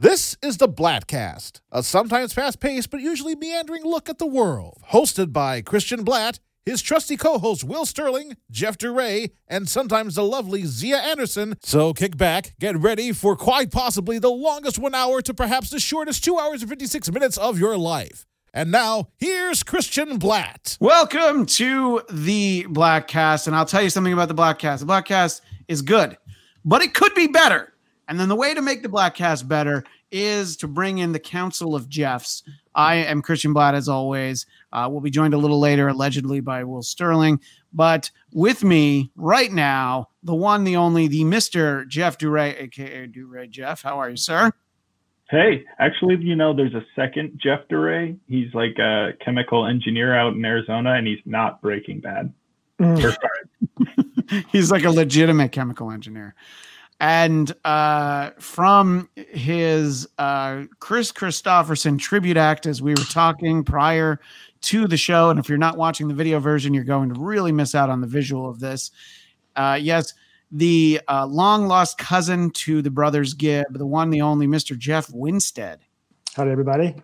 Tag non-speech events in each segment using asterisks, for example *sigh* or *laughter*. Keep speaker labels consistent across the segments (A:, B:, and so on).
A: This is the Bladtcast, a sometimes fast paced but usually meandering look at the world. Hosted by Christian Blatt, his trusty co hosts Will Sterling, Jeff DeRay, and sometimes the lovely Zia Anderson. So kick back, get ready for quite possibly the longest one hour to perhaps the shortest two hours and 56 minutes of your life. And now, here's Christian Blatt.
B: Welcome to the Bladtcast. And I'll tell you something about the Bladtcast. The Bladtcast is good, but it could be better. And then the way to make the Bladtcast better is to bring in the Council of Jeffs. I am Christian Blatt, as always. Uh, we'll be joined a little later, allegedly, by Will Sterling. But with me right now, the one, the only, the Mr. Jeff DeRay, aka DeRay Jeff. How are you, sir?
C: Hey, actually, you know, there's a second Jeff DeRay. He's like a chemical engineer out in Arizona, and he's not Breaking Bad. *laughs*
B: He's like a legitimate chemical engineer. And uh, from his uh, Kris Kristofferson tribute act, as we were talking prior to the show, and if you're not watching the video version, you're going to really miss out on the visual of this. Uh, yes, the uh, long lost cousin to the brothers Gibb, the one, the only Mr. Jeff Winstead.
D: Howdy, everybody.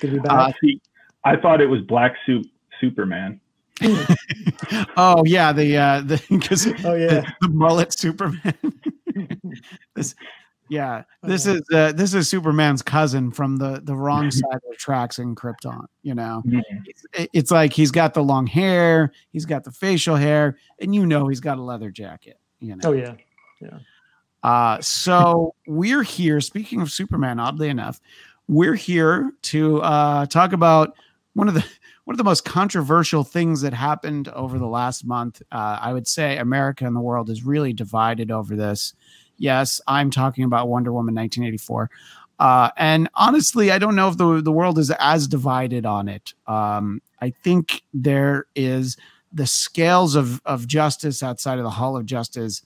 D: Good to be back.
C: Uh, see, I thought it was Black Suit Superman. *laughs*
B: oh yeah, the uh, the because
D: Oh, yeah.
B: the, the mullet Superman. *laughs* *laughs* this, yeah, this
D: Oh.
B: is uh, this is Superman's cousin from the the *laughs* wrong side of the tracks in Krypton. You know, it's, it's like he's got the long hair, he's got the facial hair, and you know he's got a leather jacket. You know.
D: Oh yeah.
B: Uh, so we're here. Speaking of Superman, oddly enough, we're here to uh, talk about one of the one of the most controversial things that happened over the last month. Uh, I would say America and the world is really divided over this. Yes, I'm talking about Wonder Woman 1984. Uh, and honestly, I don't know if the, the world is as divided on it. Um, I think there is the scales of, of justice outside of the Hall of Justice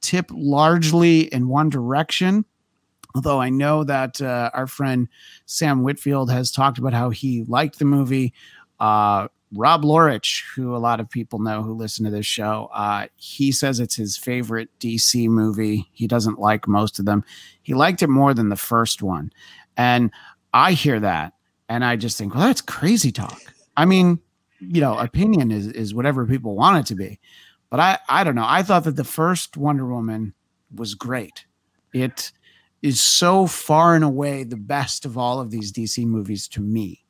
B: tip largely in one direction. Although I know that uh, our friend Sam Whitfield has talked about how he liked the movie. Uh, Rob Lorich, who a lot of people know who listen to this show, uh, he says it's his favorite DC movie. He doesn't like most of them. He liked it more than the first one. And I hear that and I just think, well, that's crazy talk. I mean, you know, opinion is, is whatever people want it to be. But I, I don't know. I thought that the first Wonder Woman was great. It is so far and away the best of all of these DC movies to me.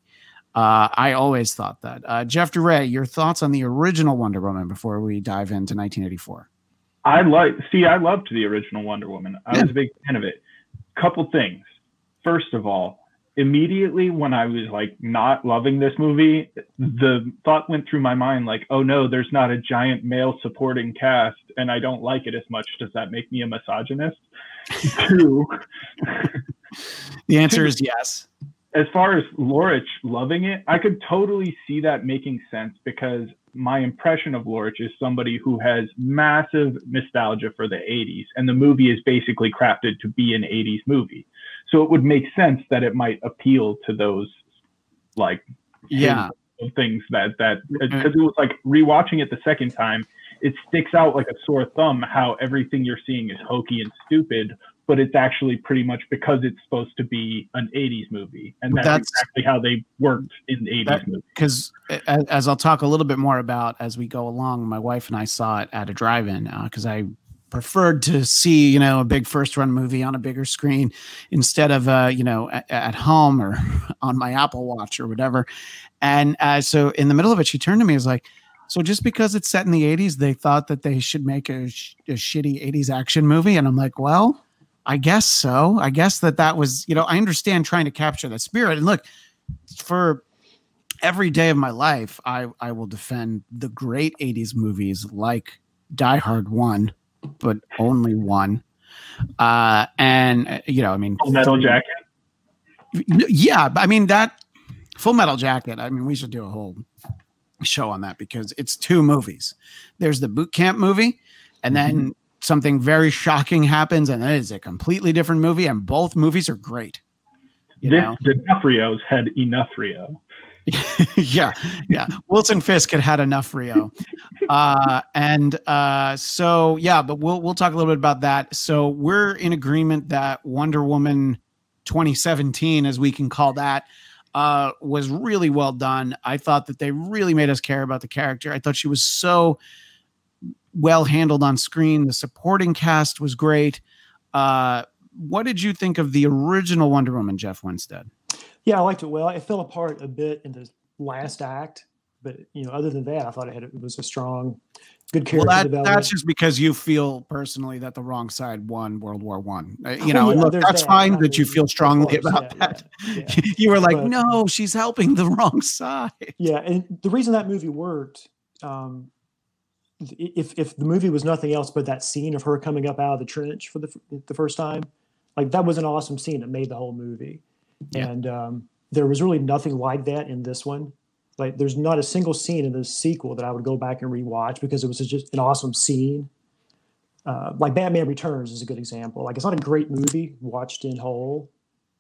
B: Uh, I always thought that. Uh, Jeff DeRay, your thoughts on the original Wonder Woman before we dive into 1984?
C: I like. See, I loved the original Wonder Woman. I was a big fan of it. Couple things. First of all, immediately when I was like not loving this movie, the thought went through my mind like, "Oh no, there's not a giant male supporting cast, and I don't like it as much. Does that make me a misogynist?" *laughs* Two.
B: The *laughs* answer is yes.
C: As far as Lorich loving it, I could totally see that making sense because my impression of Lorich is somebody who has massive nostalgia for the 80s, and the movie is basically crafted to be an 80s movie. So it would make sense that it might appeal to those like
B: Yeah.
C: things that that mm-hmm. because it was like rewatching it the second time, it sticks out like a sore thumb how everything you're seeing is hokey and stupid, but it's actually pretty much because it's supposed to be an 80s movie, and that's,
B: That's-
C: exactly how they worked in the 80s
B: That-
C: movie.
B: because as, as I'll talk a little bit more about as we go along, my wife and I saw it at a drive-in because I preferred to see you know a big first-run movie on a bigger screen instead of uh, you know at, at home or *laughs* on my Apple Watch or whatever. And uh, so in the middle of it, she turned to me and was like. So just because it's set in the 80s, they thought that they should make a, sh- a shitty 80s action movie. And I'm like, well, I guess so. I guess that that was, you know, I understand trying to capture the spirit. And look, for every day of my life, I, I will defend the great 80s movies like Die Hard 1, but only one. Uh, and, uh, you know, I mean,
C: Full Metal Jacket.
B: yeah, I mean, that Full Metal Jacket, I mean, we should do a whole show on that because it's two movies. There's the boot camp movie, and then something very shocking happens, and then it's a completely different movie, and both movies are great. You
C: This
B: know?
C: D'Onofrio's had enough Rio. *laughs*
B: yeah, yeah. Wilson Fisk had had enough Rio, *laughs* uh, and uh, so yeah. But we'll we'll talk a little bit about that. So we're in agreement that Wonder Woman 2017, as we can call that, uh, was really well done. I thought that they really made us care about the character. I thought she was so well handled on screen. The supporting cast was great. Uh, what did you think of the original Wonder Woman, Jeff Winstead?
D: Yeah, I liked it well. It fell apart a bit in the last act, but you know, other than that, I thought it, had, it was a strong, good character
B: well, that,
D: development.
B: That's just because you feel personally that the wrong side won World War One. Uh, you
D: Oh,
B: know,
D: yeah,
B: look, that's
D: that.
B: fine
D: I
B: that you feel strongly
D: course,
B: about
D: yeah,
B: that.
D: yeah, *laughs*
B: you were like,
D: But-
B: no, she's helping the *laughs* wrong side.
D: Yeah, and the reason that movie worked, um, if if the movie was nothing else but that scene of her coming up out of the trench for the the first time, like that was an awesome scene. It made the whole movie,
B: Yeah.
D: and um, there was really nothing like that in this one. Like, there's not a single scene in this sequel that I would go back and rewatch because it was just an awesome scene. Uh, like Batman Returns is a good example. Like, it's not a great movie watched in whole,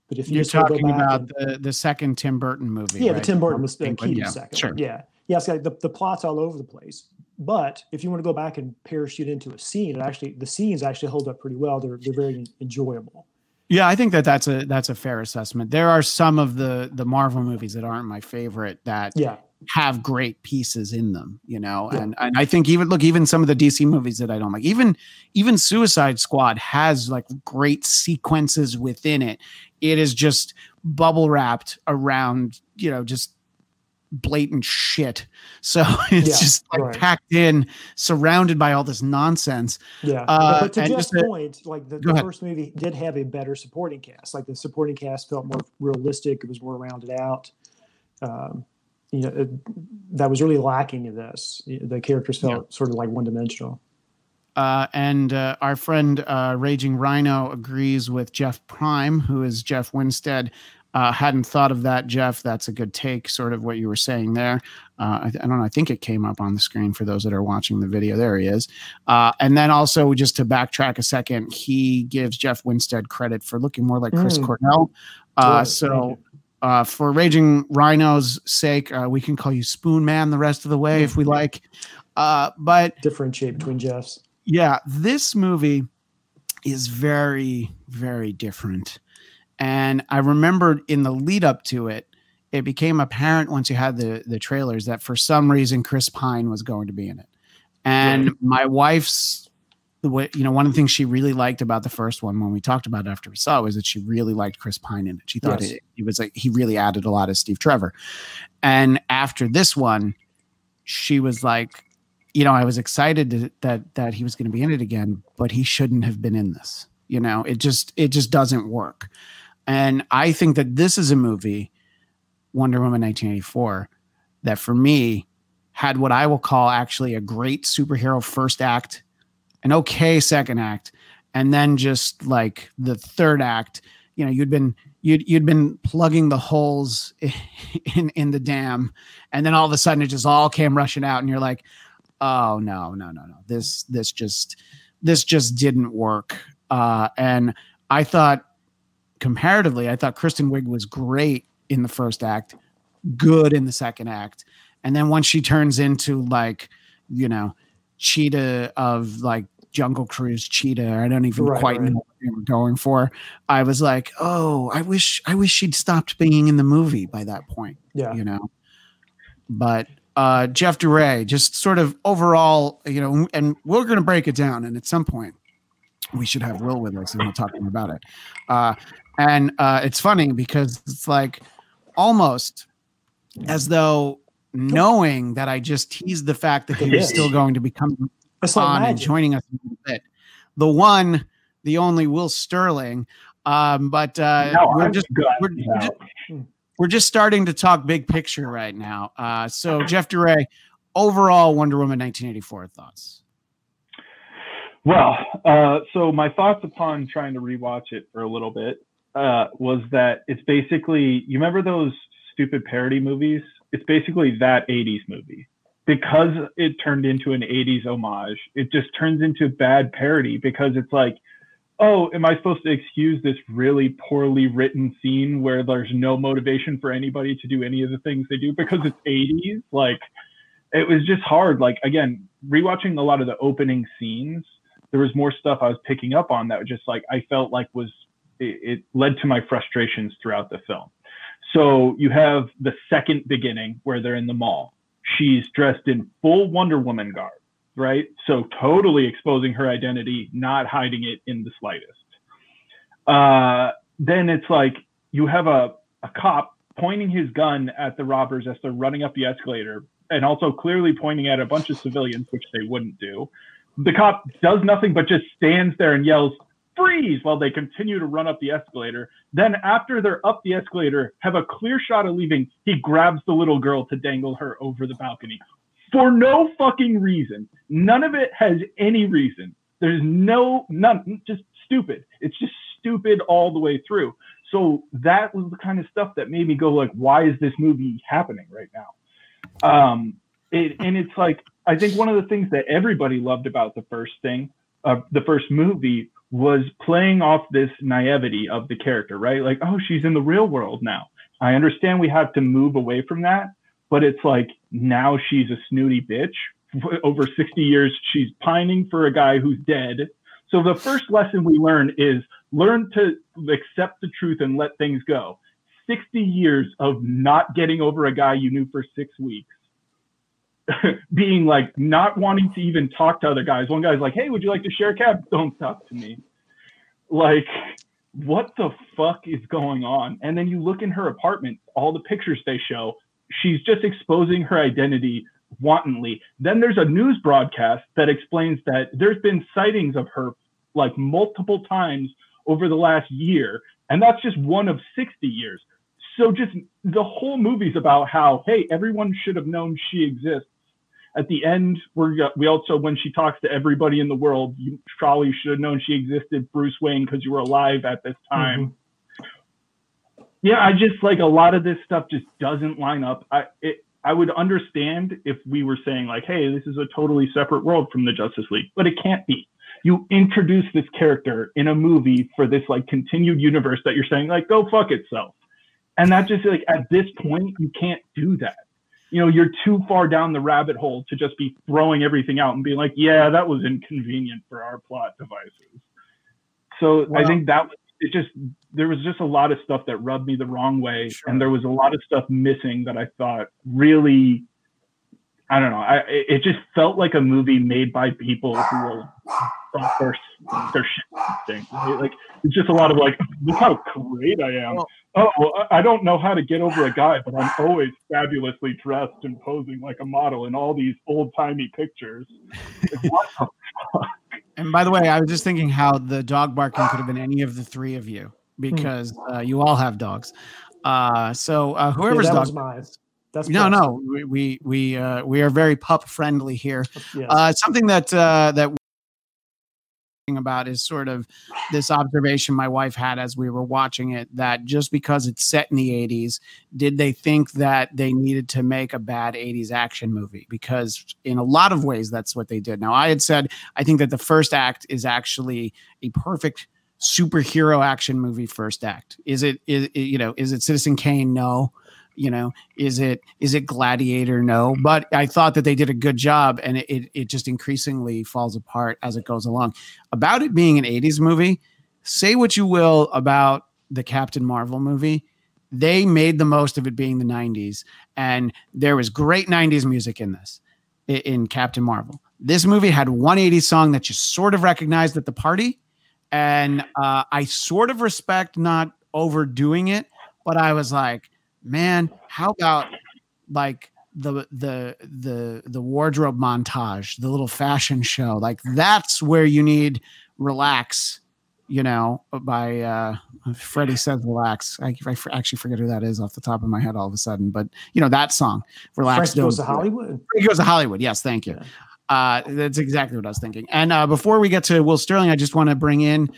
D: but if you
B: You're
D: just wanna go
B: talking about
D: and-
B: the, the second Tim Burton movie.
D: yeah,
B: right?
D: the Tim Burton was uh,
B: England,
D: key
B: yeah,
D: to second.
B: Sure.
D: Yeah, yeah. It's like the, the plot's all over the place. But if you want to go back and parachute into a scene, it actually the scenes actually hold up pretty well. They're they're very enjoyable.
B: Yeah, I think that that's a that's a fair assessment. There are some of the the Marvel movies that aren't my favorite that
D: Yeah,
B: have great pieces in them, you know.
D: Yeah.
B: And and I think even look even some of the DC movies that I don't like. Even even Suicide Squad has like great sequences within it. It is just bubble wrapped around, you know, just blatant shit. So *laughs* it's
D: Yeah,
B: just like
D: right.
B: packed in, surrounded by all this nonsense.
D: yeah.
B: Uh,
D: but to Jeff's
B: just
D: point, like the, the first movie did have a better supporting cast. Like the supporting cast felt more realistic. It was more rounded out. Um, you know, it, that was really lacking in this. The characters felt sort of like one dimensional.
B: Uh, and uh, our friend uh, Raging Rhino agrees with Jeff Prime, who is Jeff Winstead. Uh, hadn't thought of that, Jeff. That's a good take, sort of what you were saying there. Uh, I, I don't know. I think it came up on the screen for those that are watching the video. There he is. Uh, and then also, just to backtrack a second, he gives Jeff Winstead credit for looking more like Chris
D: Mm.
B: Cornell. Uh, so uh, for Raging Rhino's sake, uh, we can call you Spoonman the rest of the way if we like. Uh, but
D: differentiate between Jeffs.
B: yeah, this movie is very, very different. And I remembered in the lead up to it, it became apparent once you had the the trailers that for some reason Chris Pine was going to be in it. And my wife's you know one of the things she really liked about the first one when we talked about it after we saw it was that she really liked Chris Pine in it. She thought
D: Yes.
B: it, it was like he really added a lot of Steve Trevor. And after this one, she was like, you know, I was excited to, that that he was going to be in it again, but he shouldn't have been in this. You know, it just it just doesn't work. And I think that this is a movie, Wonder Woman 1984, that for me had what I will call actually a great superhero first act, an okay second act, and then just like the third act, you know, you'd been you'd you'd been plugging the holes *laughs* in in the dam, and then all of a sudden it just all came rushing out, and you're like, oh no, no, no, no, this this just this just didn't work. Uh, and I thought comparatively, I thought Kristen Wiig was great in the first act, good in the second act. And then once she turns into like, you know, cheetah of like Jungle Cruise cheetah, I don't even
D: Right,
B: quite
D: right.
B: know what they were going for. I was like, oh, I wish I wish she'd stopped being in the movie by that point
D: Yeah.
B: you know. But uh, Jeff DeRay, just sort of overall, you know, and we're going to break it down, and at some point, we should have Will with us, and we'll talk more about it. Uh, and uh, it's funny because it's like almost as though knowing that I just teased the fact that he was
D: Yes.
B: still going to be coming
D: It's like
B: on and joining us in a little bit. The one, the only Will Sterling. Um, but uh,
C: No,
B: we're
C: I'm
B: just we're, we're just we're just starting to talk big picture right now. Uh, so Jeff DeRay, overall Wonder Woman 1984 thoughts.
C: Well, uh, so my thoughts upon trying to rewatch it for a little bit uh, was that it's basically you remember those stupid parody movies? It's basically that 80s movie. Because it turned into an 80s homage, it just turns into bad parody because it's like, oh, am I supposed to excuse this really poorly written scene where there's no motivation for anybody to do any of the things they do because it's 80s? Like, it was just hard. Like, again, rewatching a lot of the opening scenes, there was more stuff I was picking up on that was just like I felt like was it, it led to my frustrations throughout the film. So you have the second beginning where they're in the mall. She's dressed in full Wonder Woman garb, right? So totally exposing her identity, not hiding it in the slightest. Uh, then it's like you have a, a cop pointing his gun at the robbers as they're running up the escalator and also clearly pointing at a bunch of civilians, which they wouldn't do. The cop does nothing but just stands there and yells, freeze, while they continue to run up the escalator. Then, after they're up the escalator, have a clear shot of leaving, he grabs the little girl to dangle her over the balcony for no fucking reason. None of it has any reason. There's no, none, just stupid. It's just stupid all the way through. So that was the kind of stuff that made me go like, why is this movie happening right now? Um, it, and it's like I think one of the things that everybody loved about the first thing, uh, the first movie, was playing off this naivety of the character, right? Like, oh, she's in the real world now. I understand we have to move away from that, but it's like now she's a snooty bitch. *laughs* Over 60 years, she's pining for a guy who's dead. So the first lesson we learn is learn to accept the truth and let things go. 60 years of not getting over a guy you knew for six weeks *laughs* being like not wanting to even talk to other guys. One guy's like, "Hey, would you like to share a cab?" Don't talk to me. Like, what the fuck is going on? And then you look in her apartment, all the pictures they show, she's just exposing her identity wantonly. Then there's a news broadcast that explains that there's been sightings of her like multiple times over the last year, and that's just one of 60 years. So just the whole movie's about how, hey, everyone should have known she exists at the end, we're we also when she talks to everybody in the world, you probably should have known she existed, Bruce Wayne, because you were alive at this time. Mm-hmm. Yeah, I just like a lot of this stuff just doesn't line up. I it, I would understand if we were saying like, hey, this is a totally separate world from the Justice League, but it can't be. You introduce this character in a movie for this like continued universe that you're saying like, go fuck itself, and that just like at this point you can't do that you know you're too far down the rabbit hole to just be throwing everything out and being like yeah that was inconvenient for our plot devices so i think that was it just there was just a lot of stuff that rubbed me the wrong way sure. and there was a lot of stuff missing that i thought really i don't know i it just felt like a movie made by people who were thought their their shit thing like it's just a lot of like look how great i am oh, well, I don't know how to get over a guy, but I'm always fabulously dressed and posing like a model in all these old timey pictures.
B: and by the way, I was just thinking how the dog barking could have been any of the three of you because uh, you all have dogs. Uh, so uh, whoever's yeah, dog. mine. That's no, no. We we we, uh, we are very pup friendly here. Yes. Uh, something that uh, that about is sort of this observation my wife had as we were watching it that just because it's set in the 80s, did they think that they needed to make a bad 80s action movie? Because in a lot of ways, that's what they did. Now, I had said, I think that the first act is actually a perfect superhero action movie first act. Is it, is, you know, is it Citizen Kane? No you know is it is it gladiator? No but i thought that they did a good job and it, it just increasingly falls apart as it goes along. About it being an 80s movie say what you will about the captain marvel movie they made the most of it being the 90s and there was great 90s music in this in captain marvel. This movie had one 80s song that you sort of recognized at the party and uh, i sort of respect not overdoing it but i was like man, how about like the the the the wardrobe montage, the little fashion show? Like that's where you need relax. You know, by uh, Freddie says relax. I, I actually forget who that is off the top of my head all of a sudden, but you know that song, relax.
D: Freddie goes to Hollywood.
B: Freddie goes to Hollywood. Yes, thank you. Yeah. Uh, that's exactly what I was thinking. And uh, before we get to Will Sterling, I just want to bring in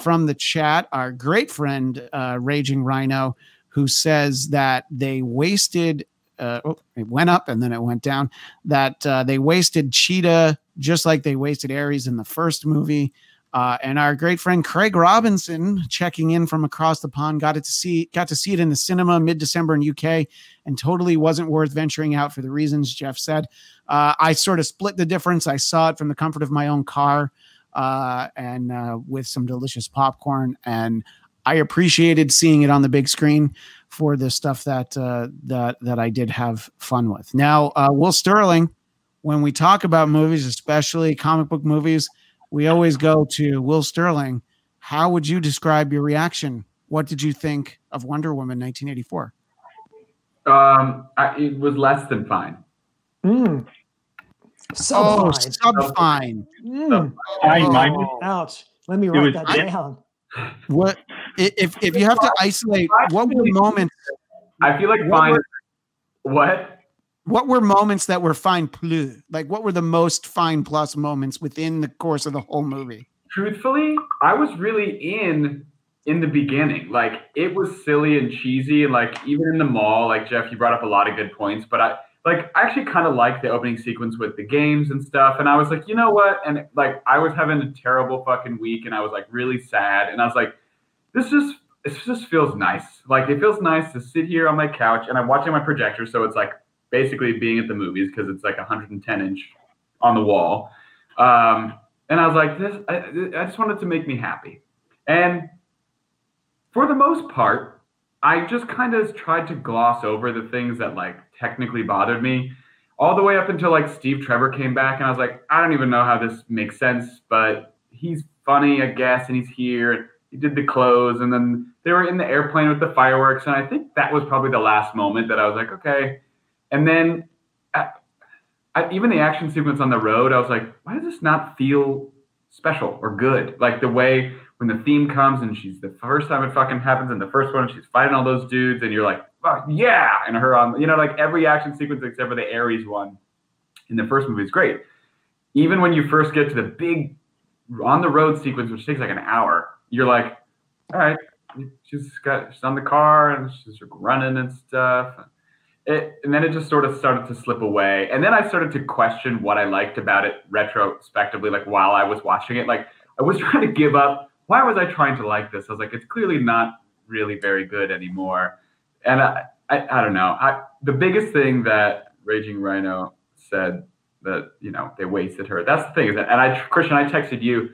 B: from the chat our great friend, uh, Raging Rhino, who says that they wasted uh, oh, it went up and then it went down. That uh, they wasted Cheetah just like they wasted Ares in the first movie. Uh, and our great friend Craig Robinson, checking in from across the pond, got it to see got to see it in the cinema mid December in UK, and totally wasn't worth venturing out for the reasons Jeff said. Uh, I sort of split the difference. I saw it from the comfort of my own car, uh, and uh, with some delicious popcorn, and I appreciated seeing it on the big screen for the stuff that uh, that that I did have fun with. Now, uh, Will Sterling, when we talk about movies, especially comic book movies, we always go to Will Sterling. How would you describe your reaction? What did you think of Wonder Woman 1984?
E: Um, I, it was less than fine.
D: Mm.
B: Oh,
D: Subfine.
B: sub fine.
D: Mm.
C: I
B: Oh.
D: Ouch. Let me write
C: was-
D: that down.
B: What if if you have to isolate? What were moments?
E: I feel like
B: What
E: fine.
B: were-
E: what?
B: What were moments that were fine plus? Like what were the most fine plus moments within the course of the whole movie?
E: Truthfully, I was really in in the beginning. Like it was silly and cheesy, and like even in the mall, like Jeff, you brought up a lot of good points, but I like I actually kind of liked the opening sequence with the games and stuff. And I was like, you know what? And like I was having a terrible fucking week, and I was like really sad, and I was like, this just it just feels nice. Like it feels nice to sit here on my couch, and I'm watching my projector, so it's like basically being at the movies because it's like 110 inch on the wall. Um, and I was like, this, I, I just wanted to make me happy. And for the most part, I just kind of tried to gloss over the things that like technically bothered me all the way up until like Steve Trevor came back. And I was like, I don't even know how this makes sense, but he's funny, I guess. And he's here. He did the clothes. And then they were in the airplane with the fireworks. And I think that was probably the last moment that I was like, okay. And then uh, I, even the action sequence on the road, I was like, why does this not feel special or good? Like the way when the theme comes and she's the first time it fucking happens and the first one, she's fighting all those dudes, and you're like, fuck yeah, and her on, you know, like every action sequence except for the Ares one in the first movie is great. Even when you first get to the big on the road sequence, which takes like an hour, you're like, all right, she's got she's on the car and she's running and stuff. It, and then it just sort of started to slip away. And then I started to question what I liked about it retrospectively, like while I was watching it. Like I was *laughs* trying to give up. Why was I trying to like this? I was like, it's clearly not really very good anymore. And I, I, I don't know. I, the biggest thing that Raging Rhino said that you know they wasted her. That's the thing is that, and I, Christian, I texted you.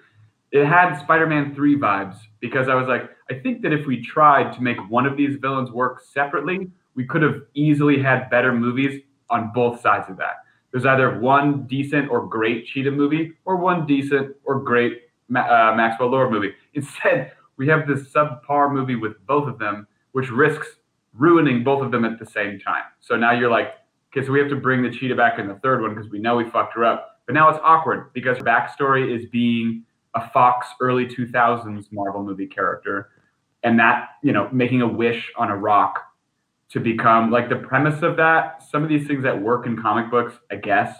E: It had Spider-Man three vibes because I was like, I think that if we tried to make one of these villains work separately, we could have easily had better movies on both sides of that. There's either one decent or great Cheetah movie or one decent or great Ma- uh, Maxwell Lord movie. *laughs* Instead, we have this subpar movie with both of them, which risks ruining both of them at the same time. So now you're like, okay, so we have to bring the Cheetah back in the third one because we know we fucked her up. But now it's awkward because her backstory is being a Fox early 2000s Marvel movie character. And that, you know, making a wish on a rock to become like the premise of that. Some of these things that work in comic books, I guess,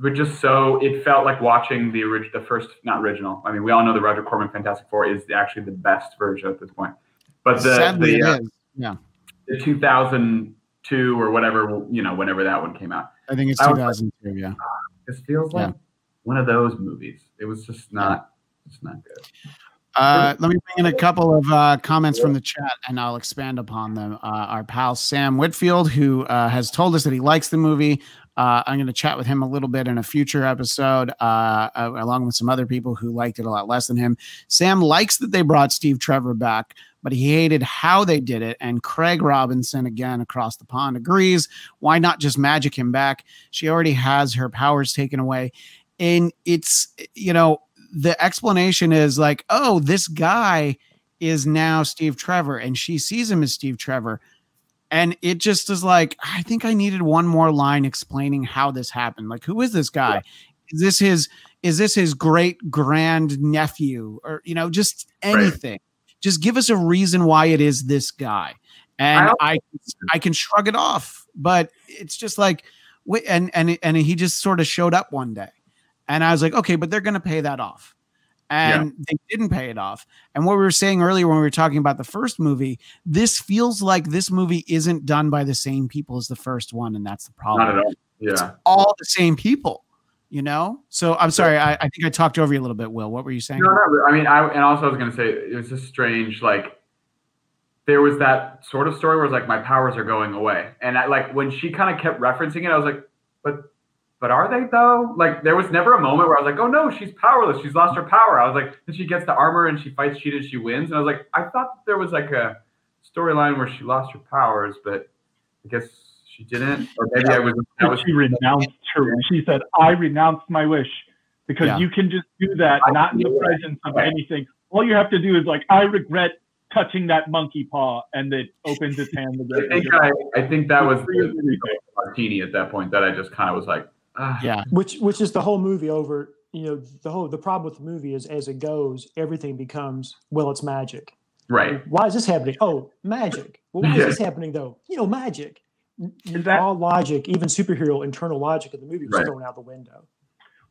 E: were just so it felt like watching the orig- the first not original. I mean, we all know the Roger Corman Fantastic Four is actually the best version at this point. But the
B: Sadly,
E: the, uh.
B: Yeah,
E: the 2002 or whatever you know whenever that one came out.
B: I think it's
E: I was-
B: 2002. Yeah.
E: This feels like
B: Yeah.
E: one of those movies. It was just not. It's not good.
B: Uh, let me bring in a couple of uh, comments from the chat and I'll expand upon them. Uh, our pal Sam Whitfield, who uh, has told us that he likes the movie. Uh, I'm going to chat with him a little bit in a future episode, uh, uh, along with some other people who liked it a lot less than him. Sam likes that they brought Steve Trevor back, but he hated how they did it. And Craig Robinson, again across the pond, agrees. Why not just magic him back? She already has her powers taken away. And it's, you know, the explanation is like, oh, this guy is now Steve Trevor, and she sees him as Steve Trevor. And it just is like, I think I needed one more line explaining how this happened. Like, who is this guy? Is this his is this his great grand nephew? Or, you know, just anything. Just give us a reason why it is this guy. And I *laughs* I can shrug it off, but it's just like wait, and and and he just sort of showed up one day. And I was like, okay, but they're going to pay that off. And they didn't pay it off. And what we were saying earlier when we were talking about the first movie, this feels like this movie isn't done by the same people as the first one. And that's the problem.
E: Not at all. Yeah.
B: All the same people, you know? So I'm sorry. I, I think I talked over you a little bit, Will. What were you saying?
E: No, no. I mean, I and also I was gonna say it was just strange. Like there was that sort of story where it's like my powers are going away, and I like when she kind of kept referencing it, I was like, but but are they though? Like there was never a moment where I was like, oh no, she's powerless. She's lost her power. I was like, then she gets the armor and she fights Cheetah and she wins. And I was like, I thought there was like a storyline where she lost her powers, but I guess she didn't. Or maybe I was. That was
C: she renounced her. She said, "I renounced my wish," because
B: Yeah.
C: you can just do that,
E: I
C: not in the
E: feel that.
C: presence of
E: Right.
C: anything. All you have to do is like, "I regret touching that monkey paw," and it opens its hand. *laughs*
E: I think I, I think that was
C: Free
E: the martini at that point that I just kind of was like, ah.
B: Yeah.
D: which which is the whole movie over you know the whole the problem with the movie is as it goes everything becomes well it's magic
E: right.
D: why is this happening oh magic well why
E: Yeah.
D: is this happening though you know magic
C: that-
D: all logic even superhero internal logic of the movie was
E: Right.
D: thrown out the window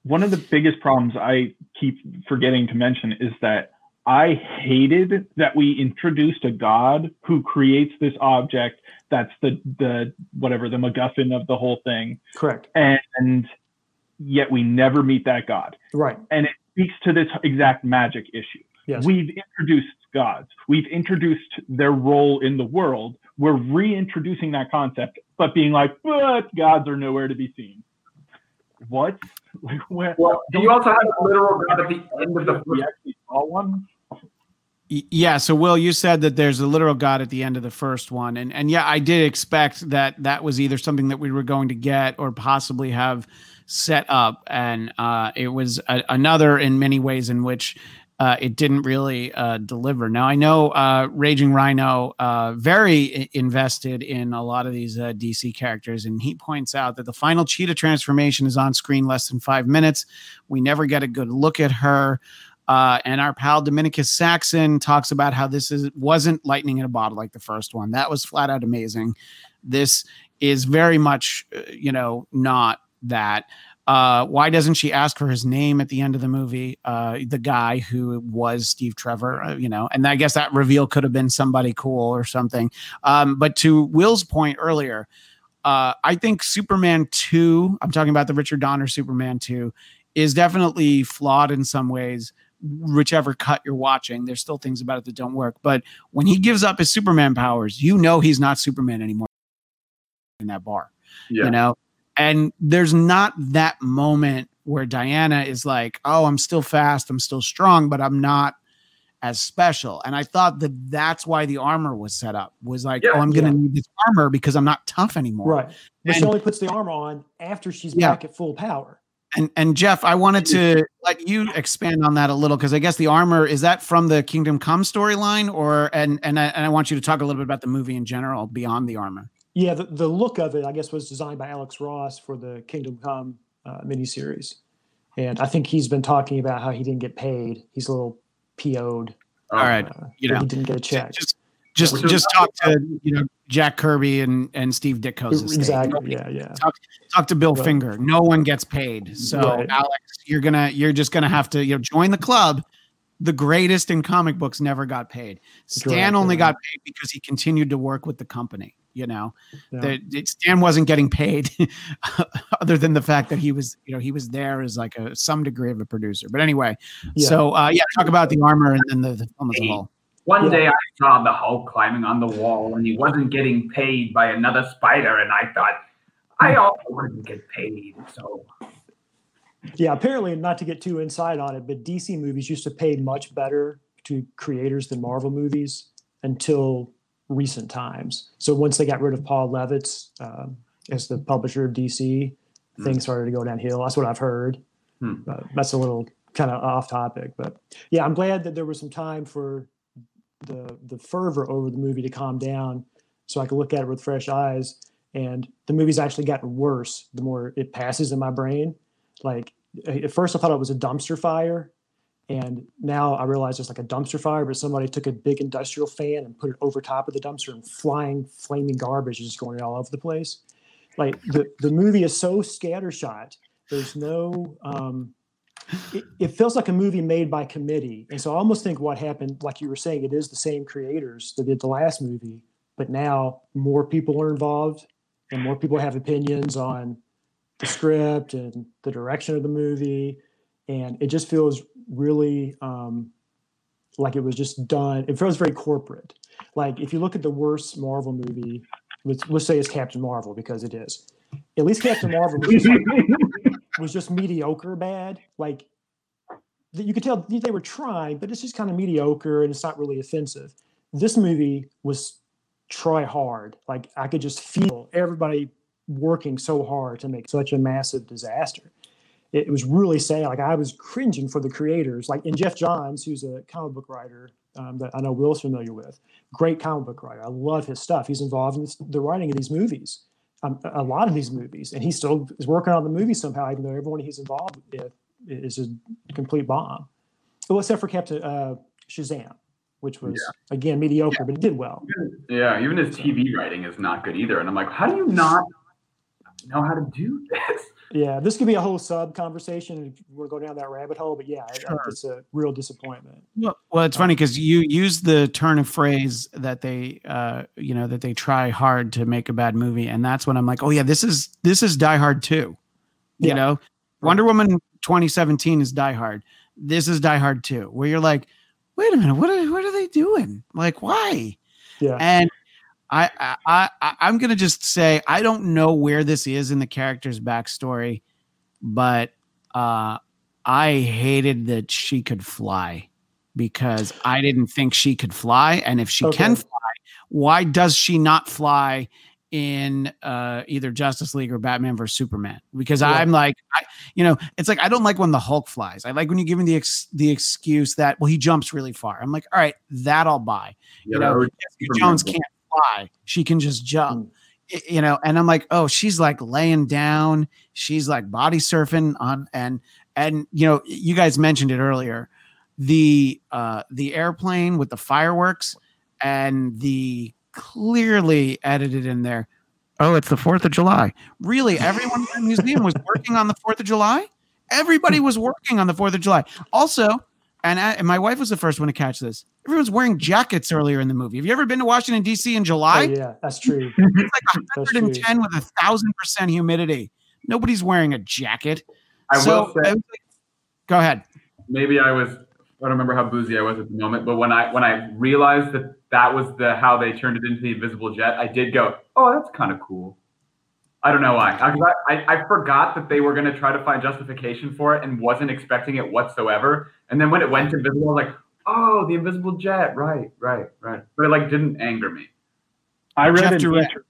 C: one of the biggest problems I keep forgetting to mention is that I hated that we introduced a god who creates this object that's the the whatever the MacGuffin of the whole thing,
D: correct
C: and yet we never meet that god.
D: right
C: And it speaks to this exact magic issue.
D: yes
C: We've introduced gods. We've introduced their role in the world. We're reintroducing that concept, but being like, but gods are nowhere to be seen. What? *laughs* Like, where?
E: Well, you also have a literal god at the end of the
C: we actually saw one.
B: Yeah, so Will, you said that there's a literal god at the end of the first one, and and yeah, I did expect that that was either something that we were going to get or possibly have set up, and uh, it was a, another in many ways in which uh, it didn't really uh, deliver. Now I know uh, Raging Rhino uh, very invested in a lot of these uh, DC characters, and he points out that the final Cheetah transformation is on screen less than five minutes. We never get a good look at her. Uh, and our pal Dominicus Saxon talks about how this is wasn't lightning in a bottle like the first one. That was flat out amazing. This is very much, uh, you know, not that. Uh, why doesn't she ask for his name at the end of the movie? Uh, the guy who was Steve Trevor, uh, you know, and I guess that reveal could have been somebody cool or something. Um, but to Will's point earlier, uh, I think Superman 2, I'm talking about the Richard Donner Superman 2, is definitely flawed in some ways whichever cut you're watching. There's still things about it that don't work. But when he gives up his Superman powers, you know he's not Superman anymore in that bar.
E: Yeah.
B: You know? And there's not that moment where Diana is like, oh, I'm still fast, I'm still strong, but I'm not as special. And I thought that that's why the armor was set up was like,
E: Yeah.
B: oh, I'm going to
D: Yeah.
B: need this armor because I'm not tough anymore.
D: right but she only puts the armor on after she's
B: Yeah.
D: back at full power
B: And and Jeff, I wanted to let you expand on that a little because I guess the armor is that from the Kingdom Come storyline, or and and I, and I want you to talk a little bit about the movie in general beyond the armor.
D: yeah the, the look of it i guess was designed by alex ross for the kingdom come uh, miniseries and i think he's been talking about how he didn't get paid he's a little PO'd.
B: All right,
D: Uh,
B: you know,
D: he didn't get a check.
B: just just
E: Which is
B: just talk to you know Jack Kirby and and Steve Ditko's estate.
D: exactly.
B: Nobody-
D: Yeah, yeah.
B: Talk to Bill
D: Right.
B: Finger. No one gets paid. So
D: Right.
B: Alex, you're gonna you're just gonna have to you know join the club. The greatest in comic books never got paid. Stan
D: Correct,
B: only got paid because he continued to work with the company. You know,
D: Yeah.
B: The- the- Stan wasn't getting paid, *laughs* other than the fact that he was, you know, he was there as like a some degree of a producer. But anyway,
D: Yeah.
B: so uh, yeah, talk about the armor and then the, the film as a whole.
E: One
D: Yeah.
E: day I saw the Hulk climbing on the wall and he wasn't getting paid by another spider, and I thought, I also wouldn't get paid. So
D: Yeah, apparently, not to get too inside on it, but DC movies used to pay much better to creators than Marvel movies until recent times. So once they got rid of Paul Levitz um, as the publisher of DC,
E: Hmm.
D: things started to go downhill. That's what I've heard.
E: Hmm.
D: But that's a little kind of off topic, but yeah, I'm glad that there was some time for the the fervor over the movie to calm down, so I could look at it with fresh eyes. And the movie's actually gotten worse the more it passes in my brain like at first I thought it was a dumpster fire, and now I realize it's like a dumpster fire, but somebody took a big industrial fan and put it over top of the dumpster, and flying, flaming garbage is just going all over the place. Like the the movie is so scattershot. There's no. Um, it, it feels like a movie made by committee, and so I almost think what happened, like you were saying, it is the same creators that did the last movie, but now more people are involved, and more people have opinions on the script and the direction of the movie. And it just feels really um, like it was just done. It feels very corporate. Like if you look at the worst marvel movie let's, let's say it's captain marvel because it is. At least Captain Marvel *laughs* was just, mediocre bad. Like you could tell they were trying, but it's just kind of mediocre and it's not really offensive. This movie was try hard. Like I could just feel everybody working so hard to make such a massive disaster. It, was really sad. Like I was cringing for the creators, like in Geoff Johns, who's a comic book writer um, that I know Will's familiar with. Great comic book writer. I love his stuff. He's involved in the writing of these movies, um, a lot of these movies, and he still is working on the movie somehow, even though everyone he's involved with is a complete bomb. Well, except for Captain uh, Shazam, which was yeah. again mediocre, yeah. but it did well.
E: Yeah, even his TV writing is not good either. And I'm like, how do you not know how to do this?
D: Yeah, this could be a whole sub conversation if we're going down that rabbit hole. But yeah, sure. it's a real disappointment.
B: Well, well it's funny because you use the turn of phrase that they, uh, you know, that they try hard to make a bad movie, and that's when I'm like, oh yeah, this is this is Die Hard too. You yeah. know, Wonder Woman 2017 is Die Hard. This is Die Hard too, where you're like, wait a minute, what are what are they doing? Like, why?
D: Yeah.
B: And I, I, I I'm gonna just say I don't know where this is in the character's backstory, but uh, I hated that she could fly because I didn't think she could fly, and if she okay. can fly, why does she not fly in uh, either Justice League or Batman versus Superman because yeah. I'm like, I, you know, it's like I don't like when the Hulk flies. I like when you give me the ex- the excuse that well he jumps really far. I'm like, all right, that I'll buy. Yeah, you know, Jones can't fly; she can just jump. Mm. You know, and I'm like, oh, she's like laying down, she's like body surfing on, and and you know, you guys mentioned it earlier, the uh the airplane with the fireworks and the clearly edited in there. Oh, it's the 4th of July. Really? Everyone in the museum was working on the 4th of July? Everybody was working on the 4th of July. Also, and, I, and my wife was the first one to catch this. Everyone's wearing jackets earlier in the movie. Have you ever been to Washington, D.C. in July?
D: Oh, yeah, that's true. *laughs*
B: It's like 110 with a thousand percent humidity. Nobody's wearing a jacket. I so, will say, like, go ahead.
E: Maybe I was I don't remember how boozy I was at the moment, but when I when I realized that that was the how they turned it into the invisible jet, I did go, "Oh, that's kind of cool." I don't know why. I, I, I forgot that they were going to try to find justification for it and wasn't expecting it whatsoever. And then when it went invisible, I was like, "Oh, the invisible jet, right, right, right." But it like didn't anger me.
C: I read an inter-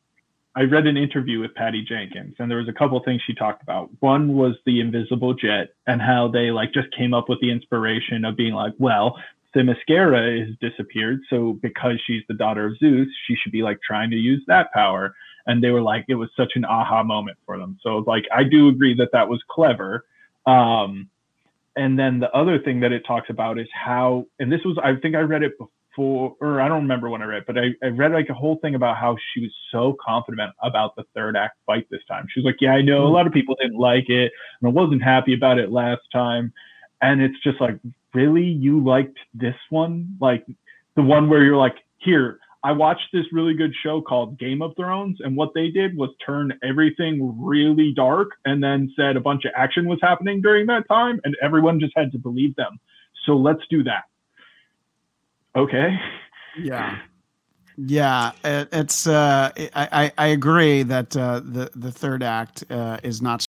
C: I read an interview with Patty Jenkins, and there was a couple things she talked about. One was the invisible jet and how they like just came up with the inspiration of being like, well, Themyscira has disappeared, so because she's the daughter of Zeus, she should be like trying to use that power. And they were like, it was such an aha moment for them. So like, I do agree that that was clever. Um, and then the other thing that it talks about is how, and this was, I think I read it before or I don't remember when I read, but I, I read like a whole thing about how she was so confident about the third act fight this time. She was like, yeah, I know a lot of people didn't like it and I wasn't happy about it last time. And it's just like, really? You liked this one? Like the one where you're like, here, I watched this really good show called Game of Thrones, and what they did was turn everything really dark and then said a bunch of action was happening during that time, and everyone just had to believe them. So let's do that okay.
B: Yeah. Yeah, it, it's. Uh, I, I agree that uh, the the third act uh, is not.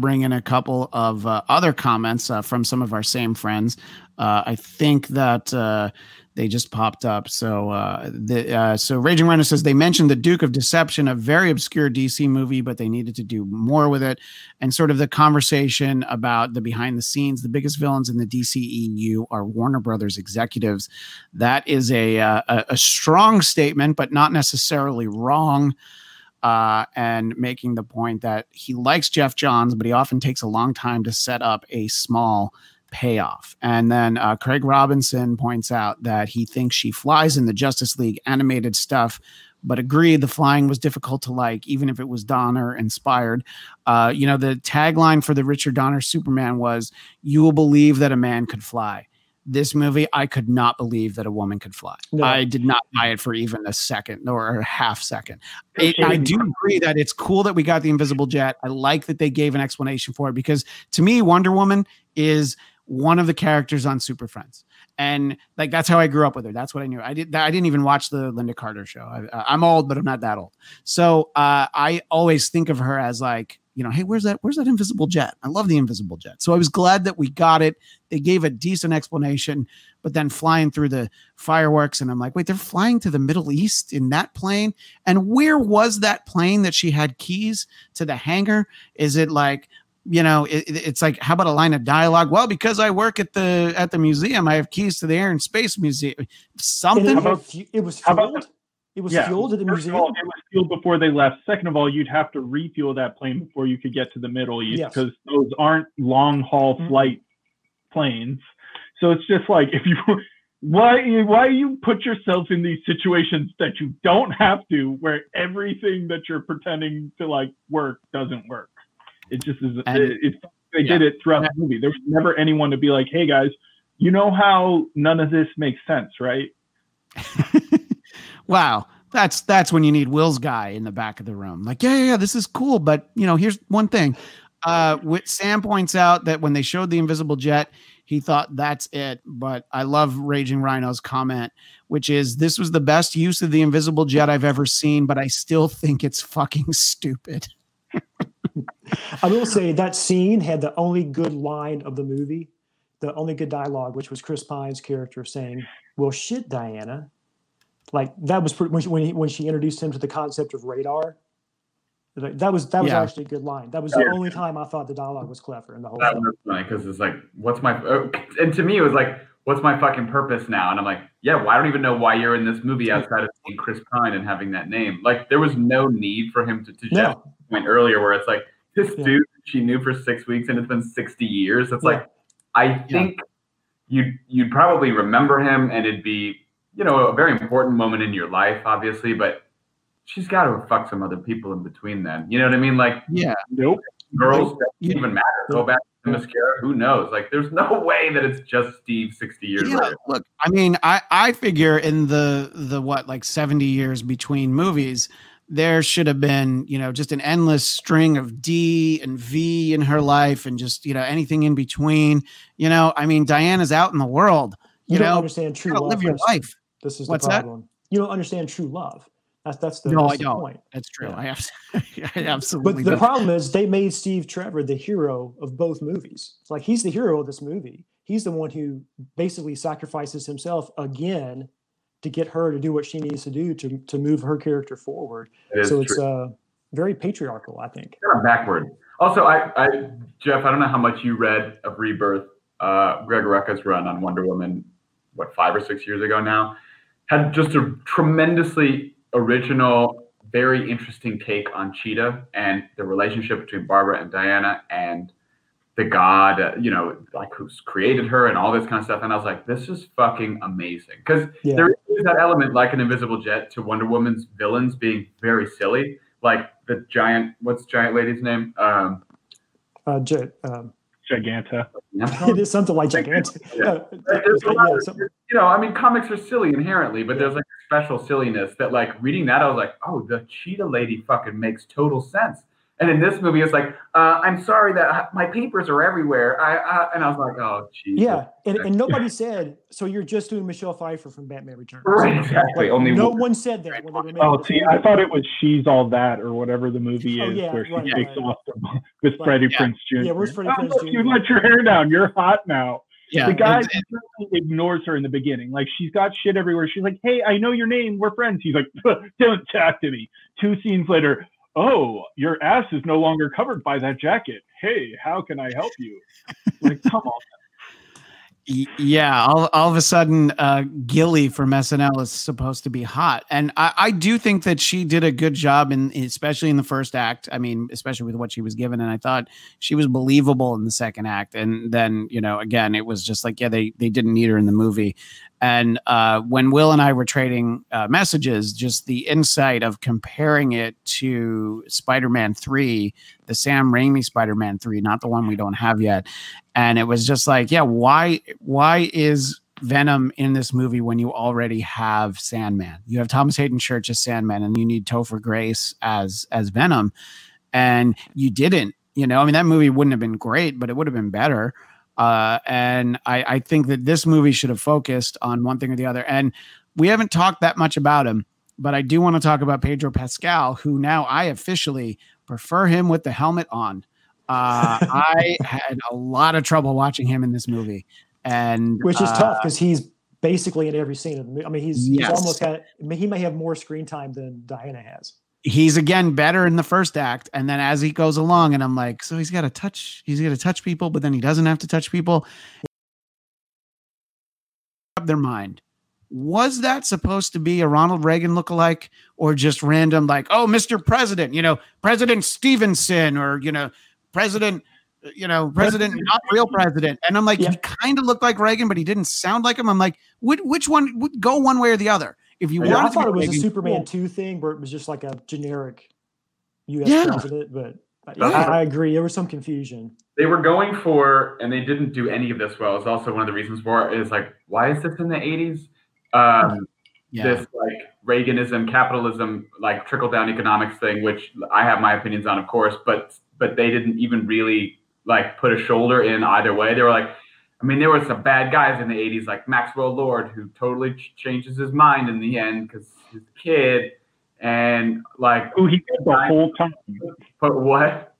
B: Bring in a couple of uh, other comments uh, from some of our same friends. Uh, I think that uh, they just popped up. So, uh, the uh, so Raging Rhino says they mentioned the Duke of Deception, a very obscure DC movie, but they needed to do more with it, and sort of the conversation about the behind the scenes. The biggest villains in the DCEU are Warner Brothers executives. That is a a, a strong statement, but not necessarily wrong. Uh, and making the point that he likes Geoff Johns, but he often takes a long time to set up a small payoff. And then uh, Craig Robinson points out that he thinks she flies in the Justice League animated stuff, but agreed the flying was difficult to like, even if it was Donner inspired. Uh, you know, the tagline for the Richard Donner Superman was, You will believe that a man could fly. This movie, I could not believe that a woman could fly. No. I did not buy it for even a second or a half second. It, I do agree that it's cool that we got the invisible jet. I like that they gave an explanation for it because to me, Wonder Woman is one of the characters on Super Friends, and like that's how I grew up with her. That's what I knew. I did. I didn't even watch the Lynda Carter show. I, am old, but I'm not that old. So uh, I always think of her as like you know, hey, where's that? Where's that invisible jet? I love the invisible jet. So I was glad that we got it. They gave a decent explanation, but then flying through the fireworks, and I'm like, wait, they're flying to the Middle East in that plane. And where was that plane that she had keys to the hangar? Is it like you know it, it's like how about a line of dialogue well because i work at the at the museum i have keys to the air and space museum something
D: it, about, it was fueled it was yeah, fueled at the museum Of
C: all, it was fueled before they left second of all you'd have to refuel that plane before you could get to the middle east because yes. those aren't long haul mm-hmm. flight planes so it's just like if you *laughs* why why you put yourself in these situations that you don't have to where everything that you're pretending to like work doesn't work it just is. And, it, it, they yeah. did it throughout the movie. There was never anyone to be like, "Hey guys, you know how none of this makes sense, right?" *laughs*
B: wow, that's that's when you need Will's guy in the back of the room. Like, yeah, yeah, yeah this is cool, but you know, here's one thing. Uh, *laughs* Sam points out that when they showed the invisible jet, he thought that's it. But I love Raging Rhino's comment, which is this was the best use of the invisible jet I've ever seen, but I still think it's fucking stupid. *laughs*
D: I will say that scene had the only good line of the movie, the only good dialogue, which was Chris Pine's character saying, "Well, shit, Diana." Like that was pretty, when she, when, he, when she introduced him to the concept of radar. That was that was yeah. actually a good line. That was the only time I thought the dialogue was clever in the whole.
E: That film. was funny because it's like, what's my? Uh, and to me, it was like, what's my fucking purpose now? And I'm like, yeah, well, I don't even know why you're in this movie outside of being Chris Pine and having that name. Like, there was no need for him to. To no. point earlier, where it's like, this yeah. dude she knew for six weeks and it's been 60 years. It's yeah. like, I think yeah. you'd, you'd probably remember him and it'd be, you know, a very important moment in your life, obviously, but she's got to fuck some other people in between then. You know what I mean? Like,
B: yeah,
C: nope.
E: Girls doesn't even matter. Go back to mascara. Who knows? Like, there's no *laughs* way that it's just Steve 60 years yeah, later.
B: Look, I mean, I, I figure in the, the what, like 70 years between movies, there should have been, you know, just an endless string of D and V in her life and just, you know, anything in between. You know, I mean, Diana's out in the world. You,
D: you
B: don't
D: know, understand true love.
B: Live your life.
D: This is
B: What's
D: the problem. That? You don't understand true love. That's that's the,
B: no,
D: that's
B: I don't.
D: point.
B: That's true. Yeah. I, *laughs* I absolutely.
D: But the problem is they made Steve Trevor the hero of both movies. It's like he's the hero of this movie. He's the one who basically sacrifices himself again to get her to do what she needs to do to to move her character forward. So it's uh, very patriarchal, I think.
E: Kind of backward. Also, I, I, Jeff, I don't know how much you read of Rebirth. Uh, Greg Rucka's run on Wonder Woman, what five or six years ago now, had just a tremendously original, very interesting take on Cheetah and the relationship between Barbara and Diana and the god, uh, you know, like who's created her and all this kind of stuff. And I was like, this is fucking amazing. Because yeah. there is that element, like an invisible jet, to Wonder Woman's villains being very silly. Like the giant, what's giant lady's name? Um,
D: uh, jet, um,
C: Giganta. *laughs*
D: it is something like Giganta. Yeah.
E: yeah, you know, I mean, comics are silly inherently, but there's like a special silliness that, like, reading that, I was like, oh, the cheetah lady fucking makes total sense. And in this movie, it's like, uh, I'm sorry that my papers are everywhere. I, I and I was like, oh, geez.
D: Yeah, and, and nobody said. So you're just doing Michelle Pfeiffer from Batman Returns.
E: Right, exactly.
D: Like, Only no one, one said that.
C: oh, see, I thought it was She's All That or whatever the movie
D: oh,
C: is,
D: yeah,
C: where she
D: right,
C: takes
D: right.
C: off with right. Freddie
D: yeah.
C: Prinze Jr.
D: Yeah, where's Freddie
C: oh,
D: Prinze Jr.?
C: You let your hair down. You're hot now.
B: Yeah,
C: the guy ignores her in the beginning. Like she's got shit everywhere. She's like, "Hey, I know your name. We're friends." He's like, *laughs* "Don't talk to me." Two scenes later, oh, your ass is no longer covered by that jacket. Hey, how can I help you? like, come on. *laughs*
B: Yeah, all, all of a sudden, uh, Gilly from SNL is supposed to be hot, and I, I do think that she did a good job in, especially in the first act. I mean, especially with what she was given, and I thought she was believable in the second act. And then, you know, again, it was just like, yeah, they they didn't need her in the movie. And uh, when Will and I were trading uh, messages, just the insight of comparing it to Spider Man 3, the Sam Raimi Spider Man 3, not the one we don't have yet. And it was just like, yeah, why, why is Venom in this movie when you already have Sandman? You have Thomas Haden Church as Sandman, and you need Topher Grace as as Venom, and you didn't. You know, I mean, that movie wouldn't have been great, but it would have been better. Uh, and I, I think that this movie should have focused on one thing or the other. And we haven't talked that much about him, but I do want to talk about Pedro Pascal, who now I officially prefer him with the helmet on. Uh, *laughs* I had a lot of trouble watching him in this movie, and
D: which is
B: uh,
D: tough because he's basically in every scene of the movie. I mean, he's,
B: Yes.
D: he's almost got. I mean, he may have more screen time than Diana has.
B: He's again better in the first act and then as he goes along and i'm like so he's got to touch he's got to touch people but then he doesn't have to touch people. Up their mind. Was that supposed to be a ronald reagan lookalike or just random like oh mr president you know president stevenson or you know president you know president not real president. And i'm like
D: Yeah.
B: he kind of looked like reagan but he didn't sound like him. I'm like which, which one would go one way or the other if you
D: Yeah, I
B: wanted to
D: thought
B: be
D: it was a Superman
B: cool.
D: two thing where it was just like a generic U.S.
B: Yeah.
D: president, but I,
E: That's
D: I, I agree. There was some confusion.
E: They were going for, and they didn't do any of this well. It's also one of the reasons for it is like, why is this in the 80s? Um,
B: yeah
E: This like Reaganism, capitalism, like trickle down economics thing, which I have my opinions on, of course, but but they didn't even really like put a shoulder in either way. They were like, I mean, there were some bad guys in the 80s, like Maxwell Lord, who totally ch- changes his mind in the end because he's a kid. And like,
C: Who he did the whole time.
E: but what?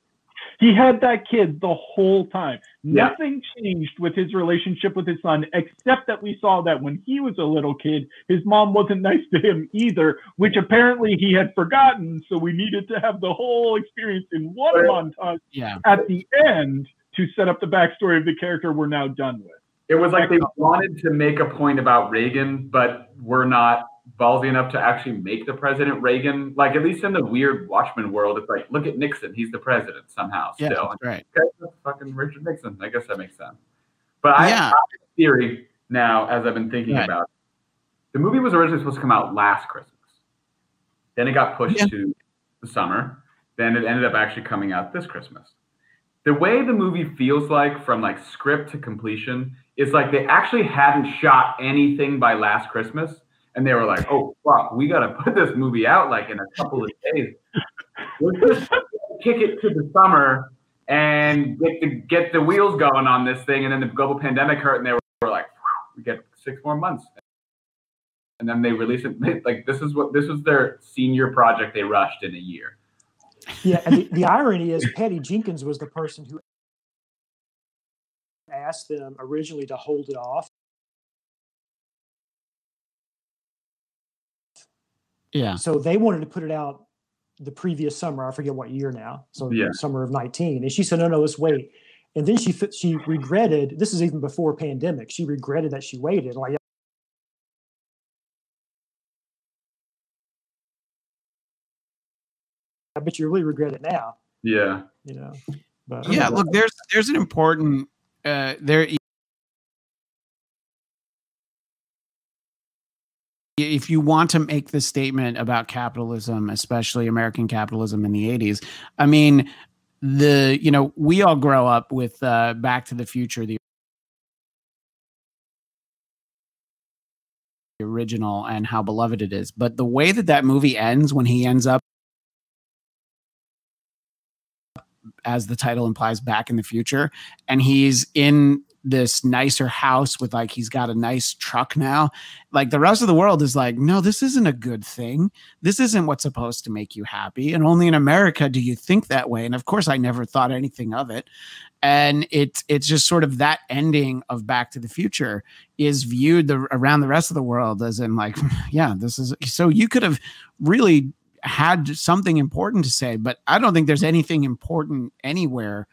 C: He had that kid the whole time.
E: Yeah.
C: Nothing changed with his relationship with his son, except that we saw that when he was a little kid, his mom wasn't *laughs* nice to him either, which apparently he had forgotten. So we needed to have the whole experience in one montage
B: yeah
C: at the end to set up the backstory of the character we're now done with.
E: It was like they wanted to make a point about Reagan, but were not ballsy enough to actually make the president Reagan. Like at least in the weird Watchmen world, it's like look at Nixon, he's the president somehow
B: yeah
E: still.
B: right
E: Okay, that's fucking Richard Nixon. I guess that makes sense. But I,
B: Yeah.
E: I have a theory now, as I've been thinking
B: Right.
E: about it. The movie was originally supposed to come out last Christmas. Then it got pushed
B: Yeah.
E: to the summer. Then it ended up actually coming out this Christmas. The way the movie feels like from like script to completion is like they actually hadn't shot anything by last Christmas. And they were like, oh fuck, we gotta *laughs* put this movie out like in a couple of days. Let's just kick it to the summer and get the get the wheels going on this thing. And then the global pandemic hurt, and they were, were like, we get six more months. And then they release it. *laughs* Like this is what this was their senior project. They rushed in a year.
D: Yeah, and the, the *laughs* irony is Patty Jenkins was the person who asked them originally to hold it off.
B: yeah
D: So they wanted to put it out the previous summer. I forget what year now. So
E: Yeah.
D: summer of 19. And she said, no, no, let's wait. And then she she regretted, this is even before pandemic. She regretted that she waited. Like, I bet you really regret it now,
E: Yeah.
D: you know. But
B: yeah look there's there's an important uh there if you want to make the statement about capitalism especially american capitalism in the 80s i mean the you know we all grow up with uh back to the future the original and how beloved it is but the way that that movie ends when he ends up as the title implies back in the future. And he's in this nicer house with like he's got a nice truck now. Like the rest of the world is like no this isn't a good thing. This isn't what's supposed to make you happy. And only in america do you think that way. And of course i never thought anything of it. And it's it's just sort of that ending of back to the future is viewed the, around the rest of the world as in like yeah this is so you could have really had something important to say but i don't think there's anything important anywhere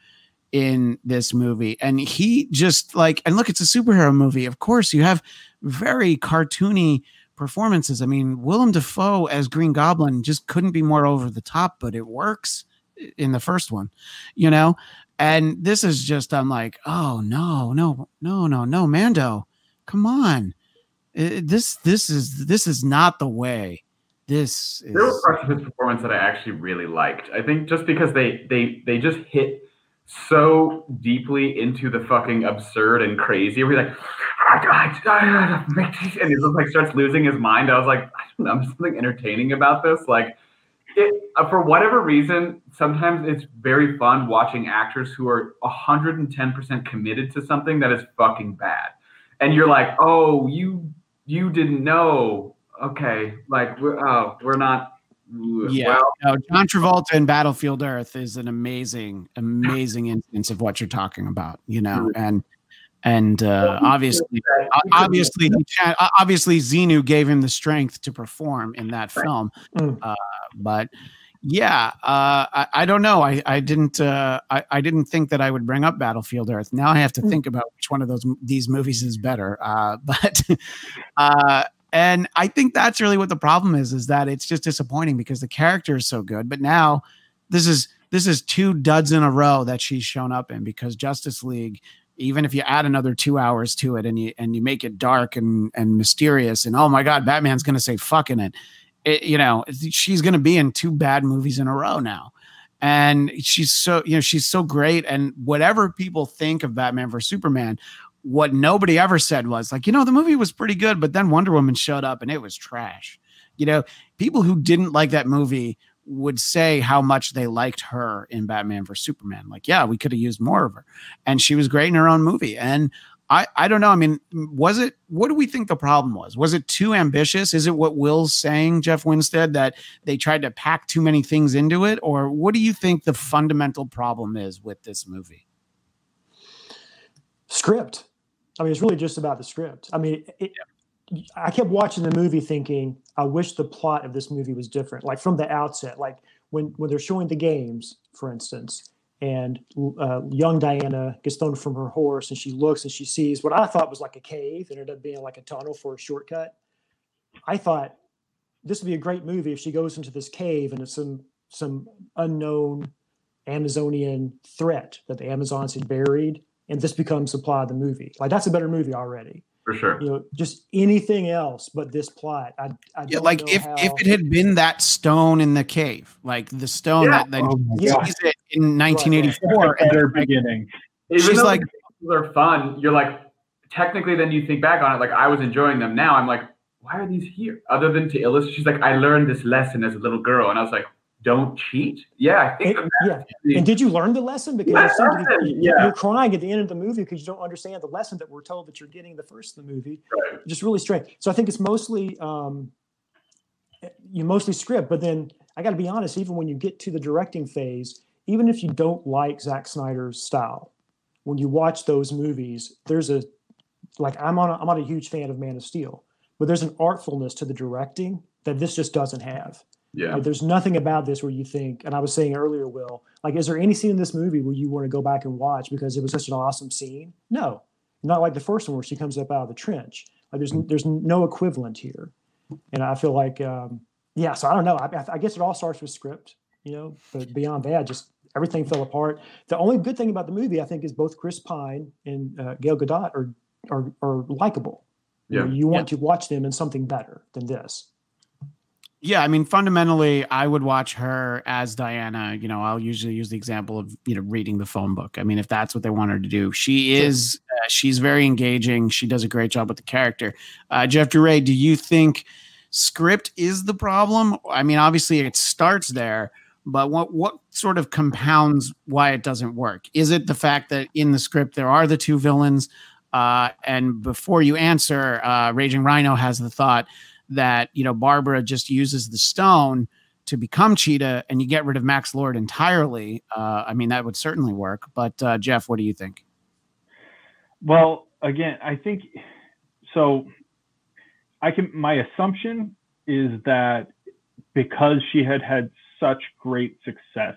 B: in this movie. And he just like and look it's a superhero movie. Of course you have very cartoony performances. I mean willem dafoe as green goblin just couldn't be more over the top but it works in the first one you know? And this is just i'm like oh no no no no no mando come on. This this is this is not the way this is
E: There were parts of his performance that I actually really liked. I think just because they they they just hit so deeply into the fucking absurd and crazy. We're like, and he just like starts losing his mind. I was like, I don't know, something entertaining about this. Like, it, uh, for whatever reason, sometimes it's very fun watching actors who are 110% committed to something that is fucking bad. And you're like, oh, you you didn't know. Okay, like we're, oh, we're not.
B: Yeah, well, no, John Travolta in Battlefield Earth is an amazing, amazing instance of what you're talking about. You know, and and uh, obviously, obviously, obviously, Xenu gave him the strength to perform in that film. Mm. Uh, but yeah, uh, I, I, don't know. I, I didn't. Uh, I, I, didn't think that I would bring up Battlefield Earth. Now I have to mm. think about which one of those these movies is better. Uh, *laughs* but uh, and I think that's really what the problem is. Is that it's just disappointing because the character is so good, but now this is this is two duds in a row that she's shown up in because Justice League even if you add another two hours to it and you and you make it dark and and mysterious and oh my god batman's gonna say fucking it it, you know, she's to be in two bad movies in a row now. And she's so, you know, she's so great. And whatever people think of Batman versus Superman, what nobody ever said was like, you know, the movie was pretty good, but then Wonder Woman showed up and it was trash. You know, people who didn't like that movie would say how much they liked her in Batman versus Superman. Like, yeah, we could have used more of her. And she was great in her own movie. And I, I don't know. I mean, was it what do we think the problem was? Was it too ambitious? Is it what Will's saying, Jeff Winstead, that they tried to pack too many things into it? Or what do you think the fundamental problem is with this movie?
D: Script. I mean, it's really just about the script. I mean, it, yeah. I kept watching the movie thinking, I wish the plot of this movie was different. Like from the outset, like when when they're showing the games, for instance, and uh, young Diana gets thrown from her horse and she looks and she sees what I thought was like a cave. Ended up being like a tunnel for a shortcut. I thought this would be a great movie if she goes into this cave and it's some some unknown Amazonian threat that the Amazons had buried, and this becomes the plot of the movie. Like that's a better movie already
E: for sure.
D: You know, just anything else but this plot. I, I
B: yeah, like if, how... if it had been that stone in the cave, like the stone yeah. that, that oh sees it in 1984, right.
C: better beginning.
B: Even She's like,
E: they're fun. You're like, technically, then you think back on it, like I was enjoying them. Now I'm like, why are these here? Other than to illustrate, she's like, I learned this lesson as a little girl, and I was like, don't cheat. Yeah, I think.
D: And, yeah. The, and did you learn the lesson? Because you yeah. you're crying at the end of the movie because you don't understand the lesson that we're told that you're getting the first of the movie. Right. Just really strange. So I think it's mostly um, you mostly script, but then I got to be honest. Even when you get to the directing phase, even if you don't like Zack Snyder's style, when you watch those movies, there's a like I'm on a, I'm not a huge fan of Man of Steel, but there's an artfulness to the directing that this just doesn't have.
E: Yeah.
D: Like, there's nothing about this where you think, and I was saying earlier, Will, like, is there any scene in this movie where you want to go back and watch because it was such an awesome scene? No, not like the first one where she comes up out of the trench. Like, there's there's no equivalent here, and I feel like, um, yeah. So I don't know. I, I guess it all starts with script, you know. But beyond that, just everything fell apart. The only good thing about the movie, I think, is both Chris Pine and uh, Gal Gadot are are, are likable. Yeah. You, know, you want yeah. to watch them in something better than this.
B: Yeah, I mean, fundamentally, I would watch her as Diana. You know, I'll usually use the example of you know reading the phone book. I mean, if that's what they want her to do, she is. Uh, she's very engaging. She does a great job with the character. Uh, Jeff DeRay, do you think script is the problem? I mean, obviously, it starts there, but what what sort of compounds why it doesn't work? Is it the fact that in the script there are the two villains? Uh, and before you answer, uh, Raging Rhino has the thought that you know Barbara just uses the stone to become Cheetah, and you get rid of Max Lord entirely. Uh, I mean, that would certainly work. But uh, Jeff, what do you think?
C: Well, again, I think so. I can. My assumption is that because she had had such great success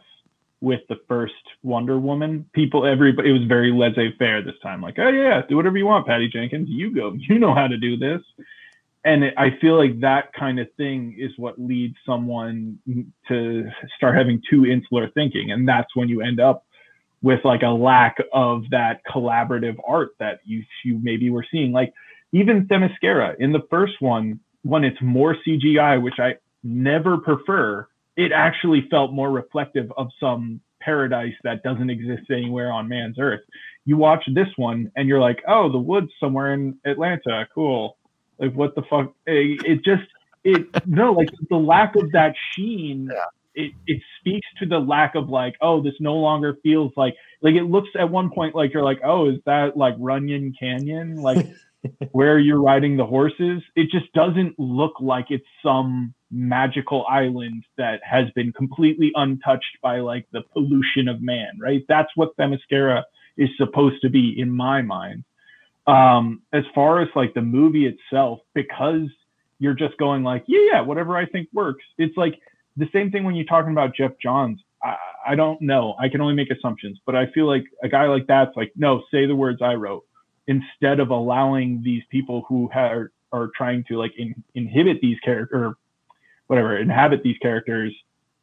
C: with the first Wonder Woman, people, everybody, it was very laissez-faire this time. Like, oh yeah, do whatever you want, Patty Jenkins. You go. You know how to do this and it, I feel like that kind of thing is what leads someone to start having too insular thinking, and that's when you end up with like a lack of that collaborative art that you you maybe were seeing. Like even Themyscira in the first one, when it's more CGI, which I never prefer, it actually felt more reflective of some paradise that doesn't exist anywhere on man's earth. You watch this one and you're like, oh, the woods somewhere in Atlanta, cool like what the fuck? It just it no like the lack of that sheen. Yeah. it, it speaks to the lack of like, oh, this no longer feels like like it looks at one point like you're like, oh, is that like Runyon Canyon? Like *laughs* where you're riding the horses? It just doesn't look like it's some magical island that has been completely untouched by like the pollution of man, right? That's what Themyscira is supposed to be in my mind. Um, as far as like the movie itself, because you're just going like, yeah, yeah, whatever I think works. It's like the same thing when you're talking about Geoff Johns. I, I don't know. I can only make assumptions, but I feel like a guy like that's like, no, say the words I wrote instead of allowing these people who are are trying to like in, inhibit these characters whatever inhabit these characters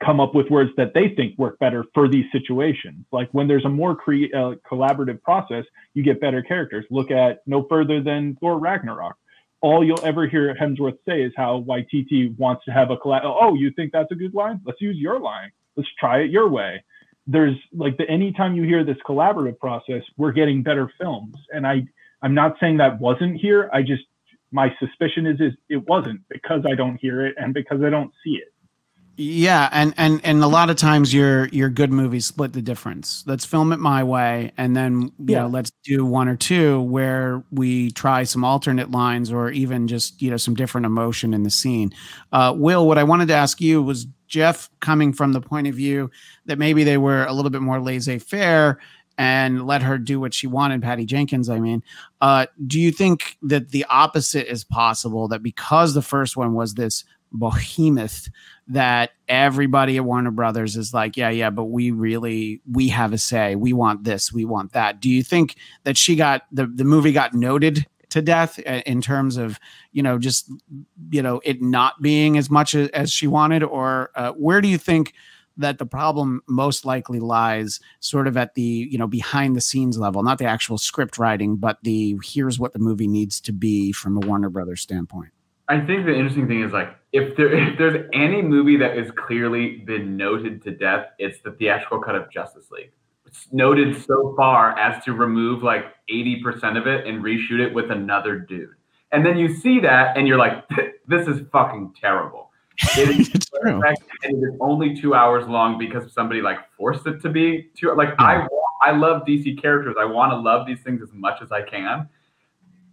C: come up with words that they think work better for these situations. Like when there's a more cre- uh, collaborative process you get better characters. Look at no further than thor ragnarok. All you'll ever hear hemsworth say is how Waititi wants to have a collab oh you think that's a good line? Let's use your line. Let's try it your way. There's like the anytime you hear this collaborative process we're getting better films. And i i'm not saying that wasn't here. I just my suspicion is is it wasn't because i don't hear it and because i don't see it
B: yeah and and and a lot of times your your good movies split the difference let's film it my way and then you yeah. know let's do one or two where we try some alternate lines or even just you know some different emotion in the scene uh, will what i wanted to ask you was Jeff coming from the point of view that maybe they were a little bit more laissez faire and let her do what she wanted, Patty Jenkins, I mean. Uh, do you think that the opposite is possible? That because the first one was this behemoth, that everybody at Warner Brothers is like, yeah, yeah, but we really we have a say. We want this, we want that. Do you think that she got the the movie got noted to death in terms of you know just you know it not being as much as she wanted or uh, where do you think that the problem most likely lies sort of at the you know behind the scenes level not the actual script writing but the here's what the movie needs to be from a warner brothers standpoint
E: i think the interesting thing is like if there *laughs* if there's any movie that has clearly been noted to death it's the theatrical cut of justice league It's noted so far as to remove like 80% of it and reshoot it with another dude. And then you see that and you're like, this is fucking terrible. *laughs* It is, it is only two hours long because somebody like forced it to be two. Like yeah. I, I love DC characters. I want to love these things as much as I can.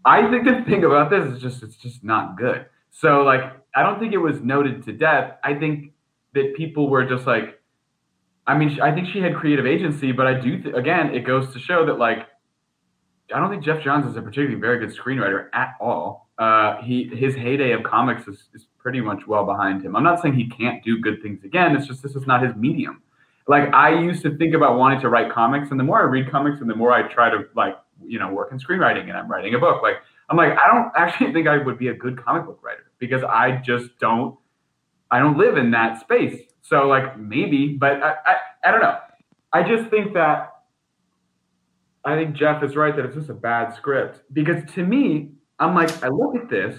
E: I think the thing about this is just it's just not good. So like I don't think it was noted to death. I think that people were just like, I mean, I think she had creative agency, but I do th- again, it goes to show that like I don't think Geoff Johns is a particularly very good screenwriter at all. Uh, he his heyday of comics is, is pretty much well behind him. I'm not saying he can't do good things again. It's just this is not his medium. Like I used to think about wanting to write comics, and the more I read comics, and the more I try to like you know work in screenwriting, and I'm writing a book. Like I'm like I don't actually think I would be a good comic book writer because I just don't I don't live in that space. So like maybe, but I, I, I don't know. I just think that I think Jeff is right that it's just a bad script because to me, I'm like, I look at this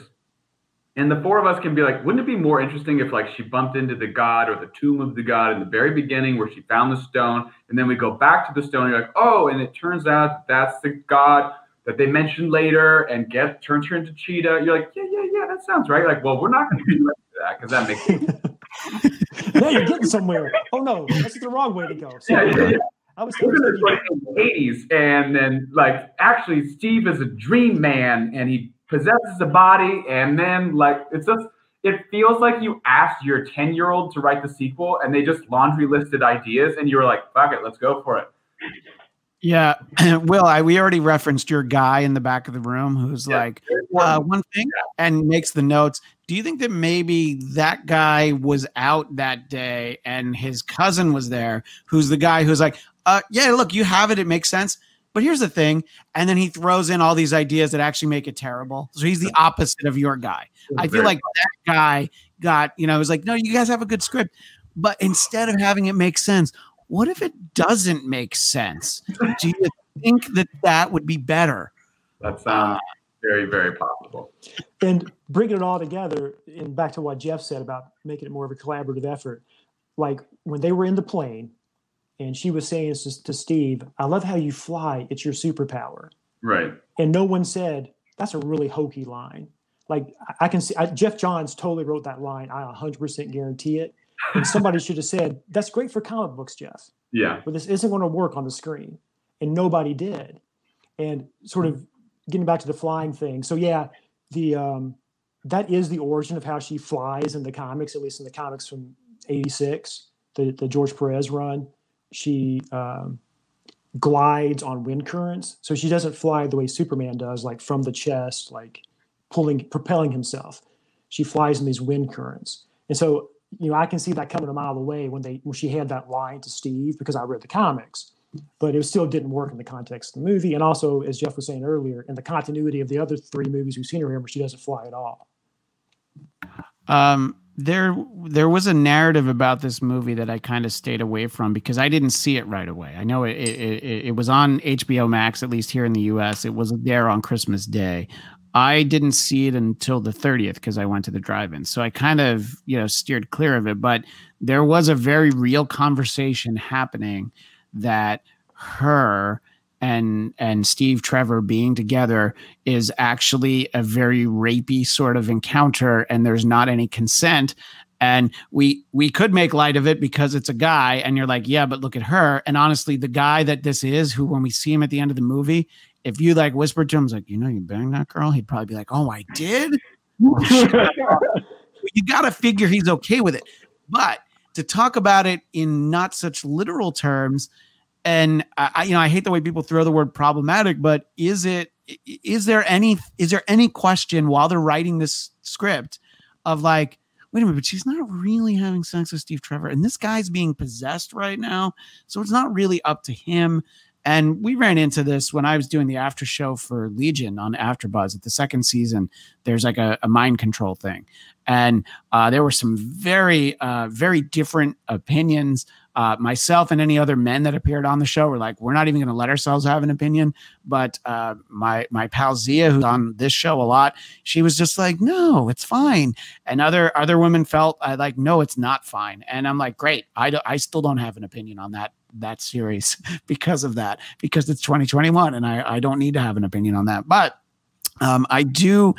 E: and the four of us can be like, wouldn't it be more interesting if like she bumped into the god or the tomb of the god in the very beginning where she found the stone and then we go back to the stone and you're like, oh, and it turns out that that's the god that they mentioned later and get turns her into cheetah. You're like, yeah, yeah, yeah, that sounds right. You're like, well, we're not going to do that because that makes
D: now *laughs* you're getting somewhere. Oh no, that's the wrong way to go.
E: Yeah, yeah, yeah. I was thinking like in the 80s, and then like actually Steve is a dream man and he possesses a body, and then like it's just it feels like you asked your 10 year old to write the sequel and they just laundry listed ideas and you were like, fuck it, let's go for it.
B: Yeah, *clears throat* Will, I we already referenced your guy in the back of the room who's yeah, like uh, one thing yeah. and makes the notes. Do you think that maybe that guy was out that day and his cousin was there, who's the guy who's like, uh, yeah, look, you have it, it makes sense. But here's the thing, and then he throws in all these ideas that actually make it terrible. So he's the opposite of your guy. I feel like that guy got, you know, was like, no, you guys have a good script, but instead of having it make sense, what if it doesn't make sense? Do you think that that would be better?
E: That sounds uh, very, very possible.
D: And bringing it all together, and back to what Jeff said about making it more of a collaborative effort, like when they were in the plane, and she was saying to Steve, "I love how you fly. It's your superpower."
E: Right.
D: And no one said that's a really hokey line. Like I can see I, Geoff Johns totally wrote that line. I 100% guarantee it And somebody should have said, "That's great for comic books, Jeff,
E: Yeah.
D: but this isn't going to work on the screen." And nobody did. And sort of getting back to the flying thing. So yeah, the um, that is the origin of how she flies in the comics, at least in the comics from '86, the the George Perez run. She um, glides on wind currents, so she doesn't fly the way Superman does, like from the chest, like pulling, propelling himself. She flies in these wind currents, and so you know I can see that coming a mile away when they when she had that line to Steve because I read the comics, but it still didn't work in the context of the movie, and also as Jeff was saying earlier, in the continuity of the other three movies we've seen her in, where she doesn't fly at all.
B: Um, there, there was a narrative about this movie that I kind of stayed away from because I didn't see it right away. I know it, it, it, it was on HBO Max, at least here in the US. It was there on Christmas Day. I didn't see it until the 30th because I went to the drive-in. So I kind of, you know, steered clear of it. But there was a very real conversation happening that her and and Steve Trevor being together is actually a very rapey sort of encounter and there's not any consent. And we we could make light of it because it's a guy and you're like yeah but look at her. And honestly the guy that this is who when we see him at the end of the movie if you like whispered to him like you know you banged that girl he'd probably be like oh I did? *laughs* You got to figure he's okay with it. But to talk about it in not such literal terms and I, you know, I hate the way people throw the word problematic, but is it, is there any, is there any question while they're writing this script of like, wait a minute, but she's not really having sex with Steve Trevor, and this guy's being possessed right now, so it's not really up to him. And we ran into this when I was doing the after show for Legion on AfterBuzz at the second season. There's like a, a mind control thing, and uh, there were some very, uh, very different opinions. Uh, myself and any other men that appeared on the show were like, we're not even going to let ourselves have an opinion. But uh, my my pal Zia, who's on this show a lot, she was just like, no, it's fine. And other other women felt uh, like, no, it's not fine. And I'm like, great. I do, I still don't have an opinion on that that series *laughs* because of that because it's 2021 and I I don't need to have an opinion on that. But um, I do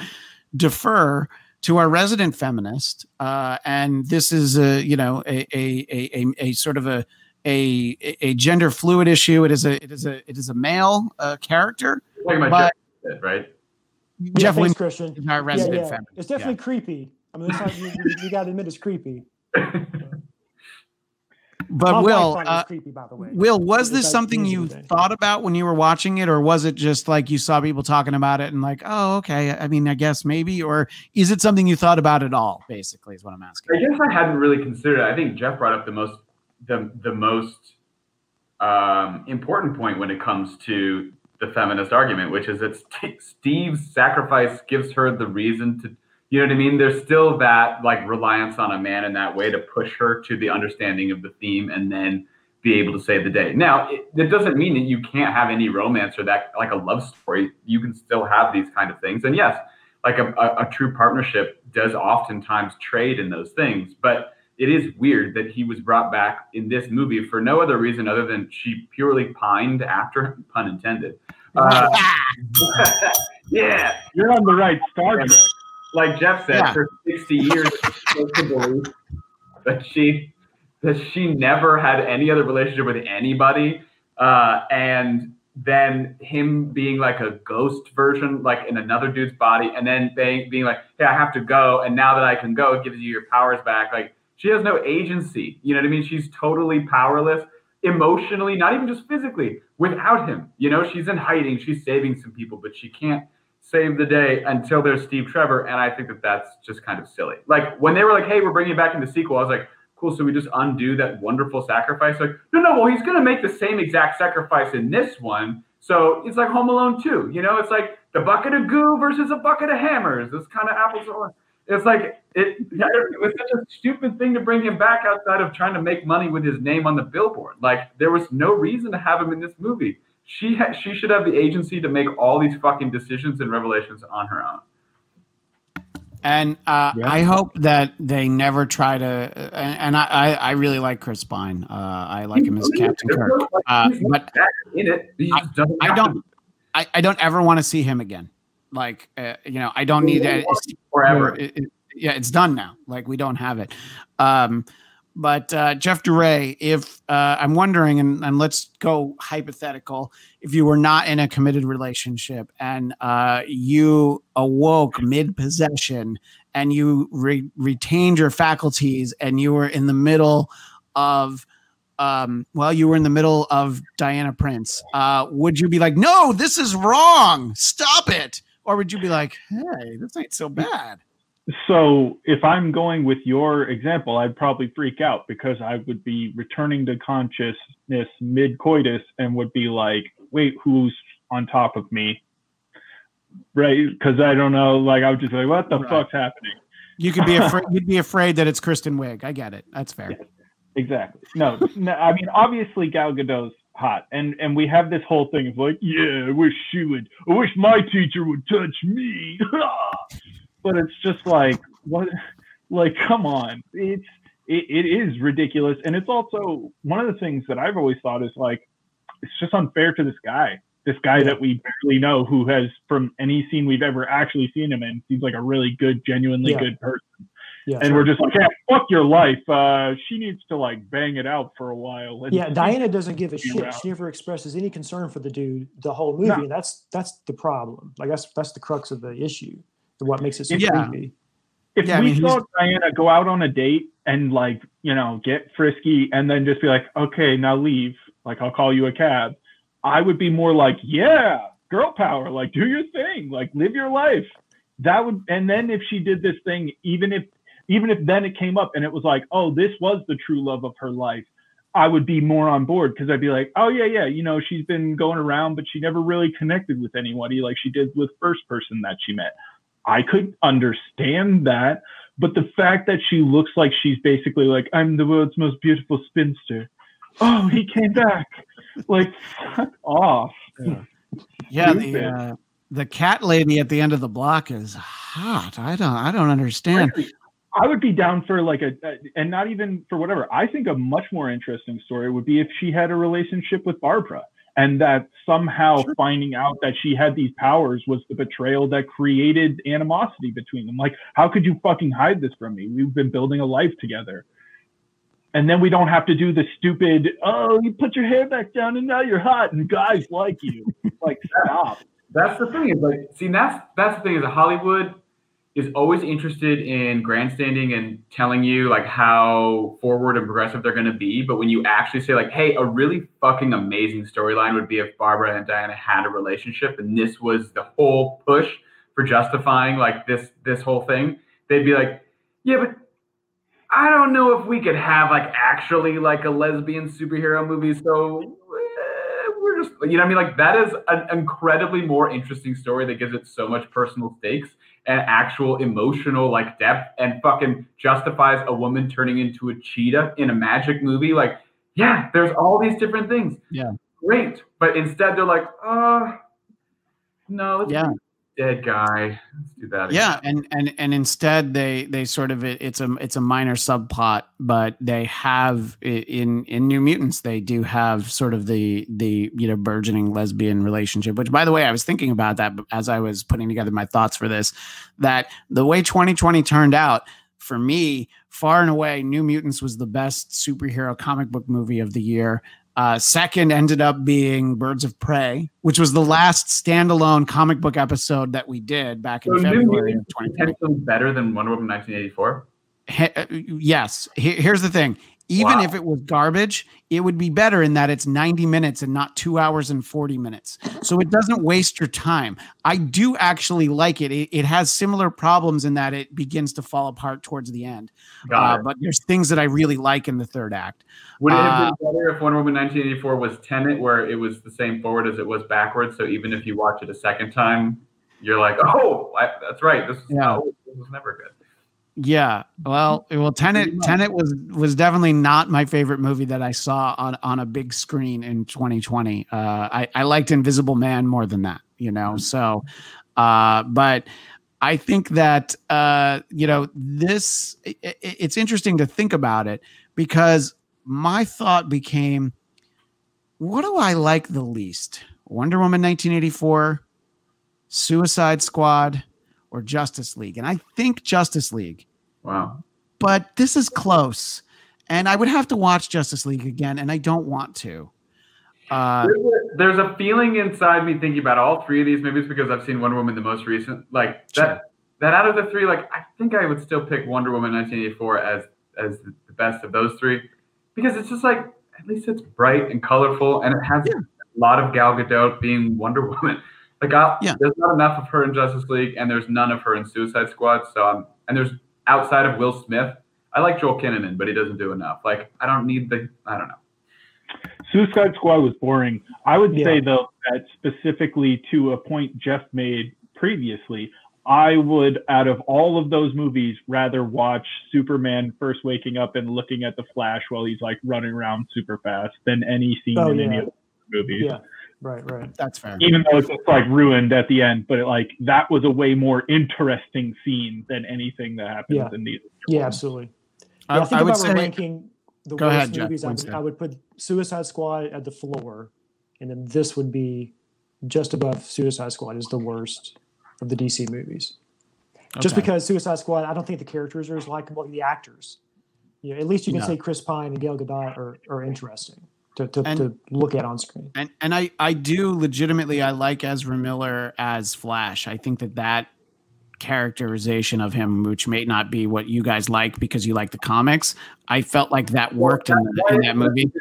B: defer to our resident feminist, uh, and this is a you know a a a, a, a sort of a, a a gender fluid issue. It is a it is a it is a male uh, character.
E: Talking about
B: But-
E: Jeff, right?
D: Yeah,
B: Jeff
D: thanks, Christian.
B: is our resident
D: yeah, yeah.
B: feminist.
D: It's definitely creepy. I mean, it's not, you, you, you got to admit it's creepy. *laughs*
B: But
D: My
B: Will, uh,
D: creepy, by the way.
B: Will, was
D: It's
B: this
D: like
B: something you
D: today.
B: thought about when you were watching it, or was it just like you saw people talking about it and like, oh, okay, I mean, I guess maybe, or is it something you thought about at all? Basically, is what I'm asking.
E: I guess I hadn't really considered it. I think Jeff brought up the most the the most um, important point when it comes to the feminist argument, which is that Steve's sacrifice gives her the reason to, you know what I mean? There's still that like reliance on a man in that way to push her to the understanding of the theme and then be able to save the day. Now, it, that doesn't mean that you can't have any romance or that like a love story. You can still have these kind of things. And yes, like a, a, a true partnership does oftentimes trade in those things, but it is weird that he was brought back in this movie for no other reason other than she purely pined after him, pun intended. Uh, *laughs* *laughs* yeah,
C: You're on the right Star Trek.
E: Like Jeff said,
B: Yeah.
E: for 60 years, it's to believe that she that she never had any other relationship with anybody, uh, and then him being like a ghost version, like in another dude's body, and then being, being like, "Hey, I have to go," and now that I can go, it gives you your powers back. Like she has no agency. You know what I mean? She's totally powerless emotionally, not even just physically, without him. You know, she's in hiding. She's saving some people, but she can't save the day until there's Steve Trevor. And I think that that's just kind of silly. Like when they were like, hey, we're bringing back in the sequel, I was like, cool. So we just undo that wonderful sacrifice. Like, no, no, well, he's going to make the same exact sacrifice in this one. So it's like Home Alone 2. You know, it's like the bucket of goo versus a bucket of hammers. It's kind of apples to oranges. It's like it, it was such a stupid thing to bring him back outside of trying to make money with his name on the billboard. Like there was no reason to have him in this movie. She ha- she should have the agency to make all these fucking decisions and revelations on her own.
B: And uh,
C: Yeah.
B: I hope that they never try to. And, and I, I, I really like Chris Pine. Uh, I like him as Captain
E: There's
B: Kirk. Uh, but
E: in it. He
B: I don't. I, I don't ever want to see him again. Like, uh, you know, I don't need that.
E: forever.
B: it- it- yeah, it's done now. Like we don't have it. Um, but uh, Jeff DeRay, if uh, I'm wondering, and, and let's go hypothetical, if you were not in a committed relationship and uh, you awoke mid possession and you re- retained your faculties and you were in the middle of um, well, you were in the middle of Diana Prince. Uh, would you be like, no, this is wrong, stop it? Or would you be like, hey, this ain't so bad?
C: So if I'm going with your example, I'd probably freak out because I would be returning to consciousness mid coitus and would be like, wait, who's on top of me? Right? Because I don't know. Like I would just be like, what the
B: Right.
C: fuck's happening?
B: You could be *laughs* afraid. You'd be afraid that it's Kristen Wiig. I get it. That's fair.
C: Exactly. No, no, I mean obviously Gal Gadot's hot, and and we have this whole thing of like, yeah, I wish she would. I wish my teacher would touch me. *laughs* but it's just like what, *laughs* like come on, it's it, it is ridiculous, and it's also one of the things that I've always thought is like, it's just unfair to this guy. This guy that we barely know, who has from any scene we've ever actually seen him in, seems like a really good, genuinely
D: Yeah.
C: good person
D: Yeah.
C: and we're just like, yeah, fuck your life. Uh, she needs to like bang it out for a while. And
D: yeah, Diana doesn't give a shit. She never expresses any concern for the dude the whole movie,
C: No.
D: and that's that's the problem. Like that's that's the crux of the issue, what makes it so
B: Yeah.
D: creepy.
C: If
B: Yeah, I
C: we
B: mean,
C: saw Diana go out on a date and like, you know, get frisky and then just be like, okay, now leave. Like, I'll call you a cab. I would be more like, yeah, girl power. Like, do your thing. Like, live your life. That would, and then if she did this thing, even if, even if then it came up and it was like, oh, this was the true love of her life, I would be more on board because I'd be like, oh yeah, yeah, you know, she's been going around, but she never really connected with anybody like she did with first person that she met. I could understand that, but the fact that she looks like she's basically like, I'm the world's most beautiful spinster. Oh, he came back. Like, fuck off.
B: Yeah, the uh, the cat lady at the end of the block is hot. I don't. I don't understand.
C: I would be down for like a, a, and not even for whatever. I think a much more interesting story would be if she had a relationship with Barbara and that somehow finding out that she had these powers was the betrayal that created animosity between them. Like, how could you fucking hide this from me? We've been building a life together. And then we don't have to do the stupid, oh, you put your hair back down and now you're hot and guys like you. like, stop. *laughs*
E: That's the thing. Is like, see, that's that's the thing. Is Hollywood is always interested in grandstanding and telling you like how forward and progressive they're going to be. But when you actually say like, "Hey, a really fucking amazing storyline would be if Barbara and Diana had a relationship, and this was the whole push for justifying like this this whole thing," they'd be like, "Yeah, but." I don't know if we could have like actually like a lesbian superhero movie. So eh, we're just, you know, I mean, like that is an incredibly more interesting story that gives it so much personal stakes actual emotional like depth and fucking justifies a woman turning into a cheetah in a magic movie. Like, yeah, there's all these different things.
B: Yeah.
E: Great. But instead they're like, uh, no, let's
B: Yeah.
E: Dead guy. Let's do that. again."
B: Yeah, and and and instead they they sort of it, it's a it's a minor subplot, but they have in in New Mutants they do have sort of the the you know burgeoning lesbian relationship. Which by the way, I was thinking about that as I was putting together my thoughts for this. That the way 2020 turned out for me, far and away, New Mutants was the best superhero comic book movie of the year. Uh, second ended up being Birds of Prey, which was the last standalone comic book episode that we did back in
E: So
B: February of
E: Mutants
B: 2020.
E: potentially better than Wonder Woman 1984.
B: He- uh, yes. He- here's the thing. Even
E: Wow.
B: if it was garbage, it would be better in that it's 90 minutes and not two hours and 40 minutes. So it doesn't waste your time. I do actually like it. It, it has similar problems in that it begins to fall apart towards the end. Uh, but there's things that I really like in the third act.
E: Would it have
B: uh,
E: been better if Wonder Woman 1984 was Tenet, where it was the same forward as it was backwards? So even if you watch it a second time, you're like, oh, I, that's right. This,
B: Yeah.
E: oh, this was never good.
B: Yeah. Well, *laughs* well, Tenet. Tenet was was definitely not my favorite movie that I saw on on a big screen in 2020. Uh, I I liked Invisible Man more than that, you know. So, uh, but I think that uh, you know this. i i- it's interesting to think about it because my thought became, what do I like the least? Wonder Woman 1984, Suicide Squad, or Justice League. And I think Justice League,
E: Wow.
B: but this is close. and I would have to watch Justice League again, and I don't want to. Uh,
E: There's a, there's a feeling inside me thinking about all three of these movies because I've seen Wonder Woman the most recent. Like
B: Sure.
E: that, that out of the three, like I think I would still pick Wonder Woman 1984 as as the best of those three because it's just like at least it's bright and colorful and it has
B: Yeah.
E: a lot of Gal Gadot being Wonder Woman. Like I,
B: Yeah.
E: there's not enough of her in Justice League and there's none of her in Suicide Squad. So I'm, and there's outside of Will Smith. I like Joel Kinnaman, but he doesn't do enough. Like I don't need the I don't know.
C: Suicide Squad was boring. I would
D: Yeah.
C: say though that specifically to a point Jeff made previously, I would out of all of those movies rather watch Superman first waking up and looking at the Flash while he's like running around super fast than any scene
D: Oh,
C: in any of the movies.
D: Yeah. Right. Right.
B: that's fair.
C: Even though it's just, like ruined at the end, but like that was a way more interesting scene than anything that happens
D: Yeah.
C: in these.
D: Yeah. Absolutely.
B: I,
D: Yeah, I think
B: I would
D: if I were
B: say
D: ranking the
B: Go
D: worst
B: ahead, Jeff,
D: movies, I would, I would put Suicide Squad at the floor, and then this would be just above Suicide Squad is the worst of the DC movies. Just because Suicide Squad, I don't think the characters are as likable. As the actors, you know, at least you can
B: No.
D: say Chris Pine and Gal Gadot are, are interesting to, to,
B: And-
D: to look at on screen.
B: and and I I do legitimately I like Ezra Miller as Flash. I think that that characterization of him, which may not be what you guys like because you like the comics, I felt like that worked in, in that movie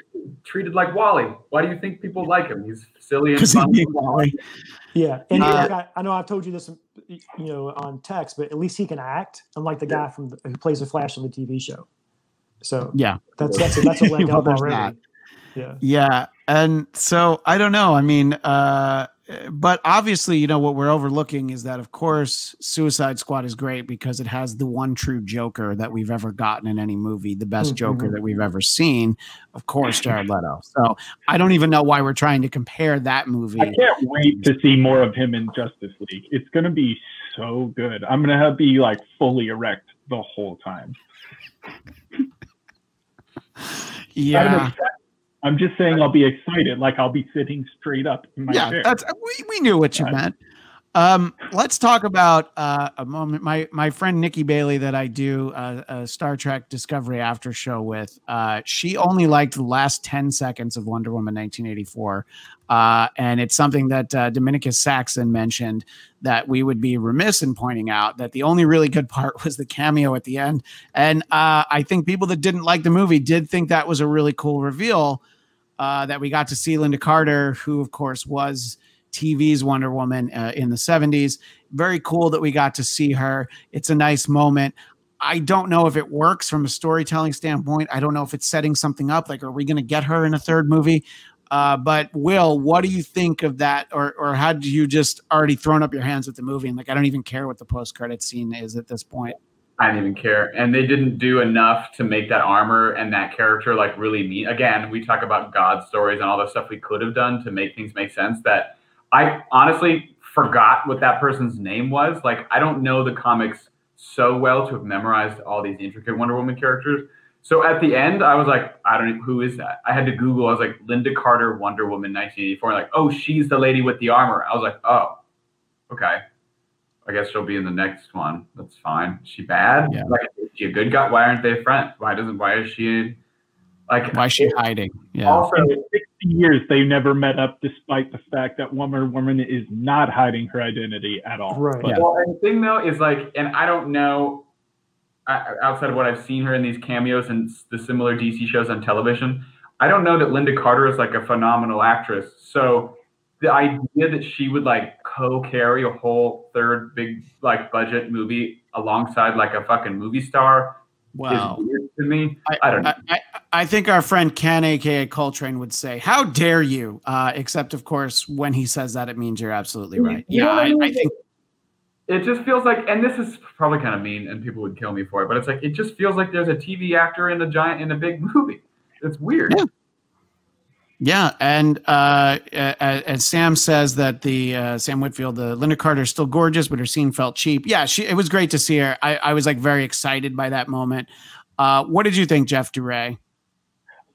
E: Treated like Wally. Why do you think people like him? He's silly and
B: because he
E: fun.
B: being *laughs* Wally.
D: Yeah, and
B: Uh,
D: like I, I know I've told you this, you know, on text, but at least he can act, unlike the guy from the, who plays the Flash on the TV show. So
B: Yeah,
D: that's that's a, that's a leg *laughs*
B: Well,
D: up already.
B: that.
D: Yeah.
B: Yeah, and so I don't know. I mean, uh, but obviously, you know what we're overlooking is that, of course, Suicide Squad is great because it has the one true Joker that we've ever gotten in any movie, the best
D: Mhm.
B: Joker that we've ever seen. Of course, Jared Leto. So I don't even know why we're trying to compare that movie.
C: I can't wait to see more of him in Justice League. It's gonna be so good. I'm gonna have be like fully erect the whole time. *laughs*
B: Yeah.
C: I'm just saying I'll be excited, like I'll be sitting straight up in my
B: yeah,
C: chair.
B: that's we, we knew what you meant. Um, let's talk about uh, a moment. My my friend Nikki Bailey, that I do uh, a Star Trek Discovery after show with, uh, she only liked the last ten seconds of Wonder Woman 1984, uh, and it's something that uh, Dominicus Saxon mentioned that we would be remiss in pointing out that the only really good part was the cameo at the end, and uh, I think people that didn't like the movie did think that was a really cool reveal uh, that we got to see Lynda Carter, who of course was TV's Wonder Woman uh, in the 70s. Very cool that we got to see her. It's a nice moment. I don't know if it works from a storytelling standpoint. I don't know if it's setting something up. Like, are we going to get her in a third movie? Uh, but Will, what do you think of that, or or had you just already thrown up your hands at the movie and like I don't even care what the post credit scene is at this point?
E: I didn't even care. And they didn't do enough to make that armor and that character like really mean. Again, we talk about God stories and all the stuff we could have done to make things make sense that I honestly forgot what that person's name was. Like, I don't know the comics so well to have memorized all these intricate Wonder Woman characters. So at the end, I was like, I don't know who is that? I had to Google. I was like, Lynda Carter, Wonder Woman, 1984. Like, oh, she's the lady with the armor. I was like, oh, okay. I guess she'll be in the next one. That's fine. Is she bad?
B: Yeah.
E: Like, is she a good guy? Why aren't they friends? Why doesn't? Why is she like?
B: Why is she hiding? Yeah.
E: Also,
C: In 60 years, they never met up, despite the fact that Wonder Woman is not hiding her identity at all.
D: Right.
C: But
B: Yeah.
E: Well, and the thing though is like, and I don't know I- outside of what I've seen her in these cameos and the similar DC shows on television. I don't know that Lynda Carter is like a phenomenal actress. So the idea that she would like co-carry a whole third big like budget movie alongside like a fucking movie star
B: Wow.
E: is weird to me. I, don't know.
B: I, I, I think our friend Ken, aka Coltrane, would say, "How dare you?" Uh, except, of course, when he says that, it means you're absolutely right.
E: You
B: Yeah,
E: I
B: I,
E: mean?
B: I think
E: it just feels like, and this is probably kind of mean, and people would kill me for it, but it's like it just feels like there's a TV actor in a giant in a big movie. It's weird.
B: Yeah. Yeah, and uh, as Sam says that the uh, Sam Whitfield, the Lynda Carter is still gorgeous, but her scene felt cheap. Yeah, she it was great to see her. I, I was like very excited by that moment. Uh, what did you think, Jeff DeRay?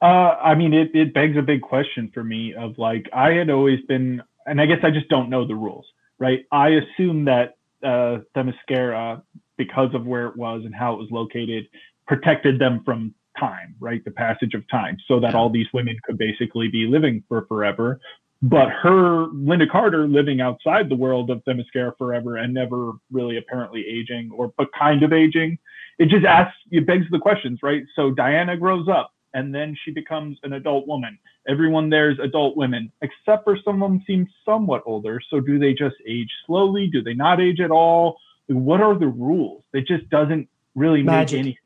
C: Uh, I mean, it, it begs a big question for me of like, I had always been, and I guess I just don't know the rules, right? I assume that uh, Themyscira, because of where it was and how it was located, protected them from time, right? The passage of time, so that all these women could basically be living for forever. But her, Lynda Carter, living outside the world of Themyscira forever and never really apparently aging, or but kind of aging, it just asks, it begs the questions, right? So Diana grows up and then she becomes an adult woman. Everyone there's adult women, except for some of them seem somewhat older. So do they just age slowly? Do they not age at all? What are the rules? It just doesn't really
D: Magic.
C: make any.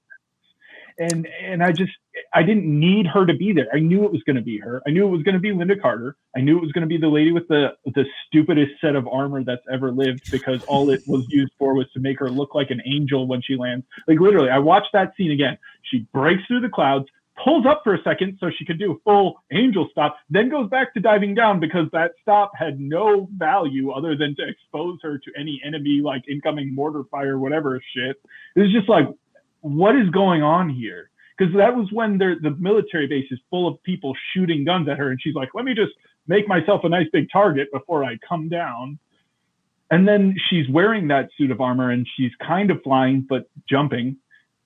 C: And and I just I didn't need her to be there. I knew it was going to be her. I knew it was going to be Lynda Carter. I knew it was going to be the lady with the the stupidest set of armor that's ever lived because all it was used for was to make her look like an angel when she lands. Like literally, I watched that scene again. She breaks through the clouds, pulls up for a second so she could do a full angel stop, then goes back to diving down because that stop had no value other than to expose her to any enemy like incoming mortar fire, whatever shit. It was just like, what is going on here? Because that was when the the military base is full of people shooting guns at her, and she's like, let me just make myself a nice big target before I come down. And then she's wearing that suit of armor and she's kind of flying but jumping.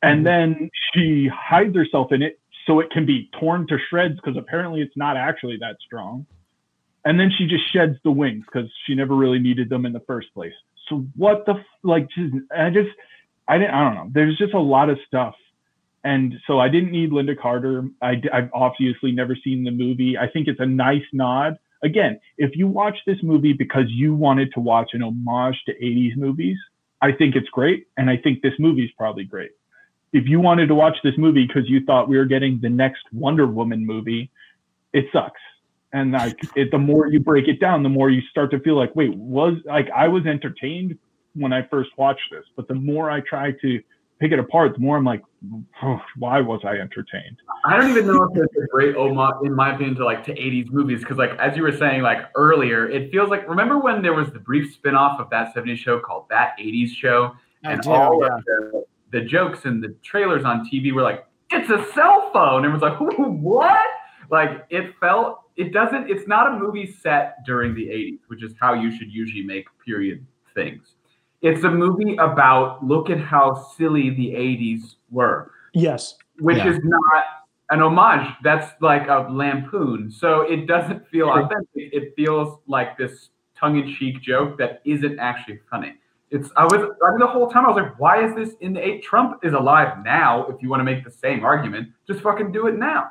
C: And mm-hmm. then she hides herself in it so it can be torn to shreds because apparently it's not actually that strong. And then she just sheds the wings because she never really needed them in the first place. So what the f- like? Just, I just I didn't I don't know. There's just a lot of stuff, and so I didn't need Lynda Carter. I, have obviously never seen the movie. I think it's a nice nod. Again, if you watch this movie because you wanted to watch an homage to 80s movies, I think it's great, and I think this movie is probably great if you wanted to watch this movie because you thought we were getting the next Wonder Woman movie, it sucks. And like it, the more you break it down, the more you start to feel like, wait, was like I was entertained when I first watched this, but the more I try to pick it apart, the more I'm like, oh, why was I entertained?
E: I don't even know if it's a great homage, in my opinion, to like to 80s movies. Because like as you were saying like earlier, it feels like remember when there was the brief spin-off of that 70s show called That 80s Show?
B: I
E: and
B: do,
E: all
B: yeah.
E: of the, the jokes and the trailers on TV were like, it's a cell phone. And it was like, *laughs* what? Like it felt it doesn't it's not a movie set during the 80s, which is how you should usually make period things. It's a movie about look at how silly the 80s were
D: Yes.
E: which
B: Yeah.
E: is not an homage. That's like a lampoon. So it doesn't feel
C: Sure.
E: authentic. It feels like this tongue-in-cheek joke that isn't actually funny. It's I was I mean the whole time I was like, why is this in the eight? Trump is alive now. If you want to make the same argument, just fucking do it now.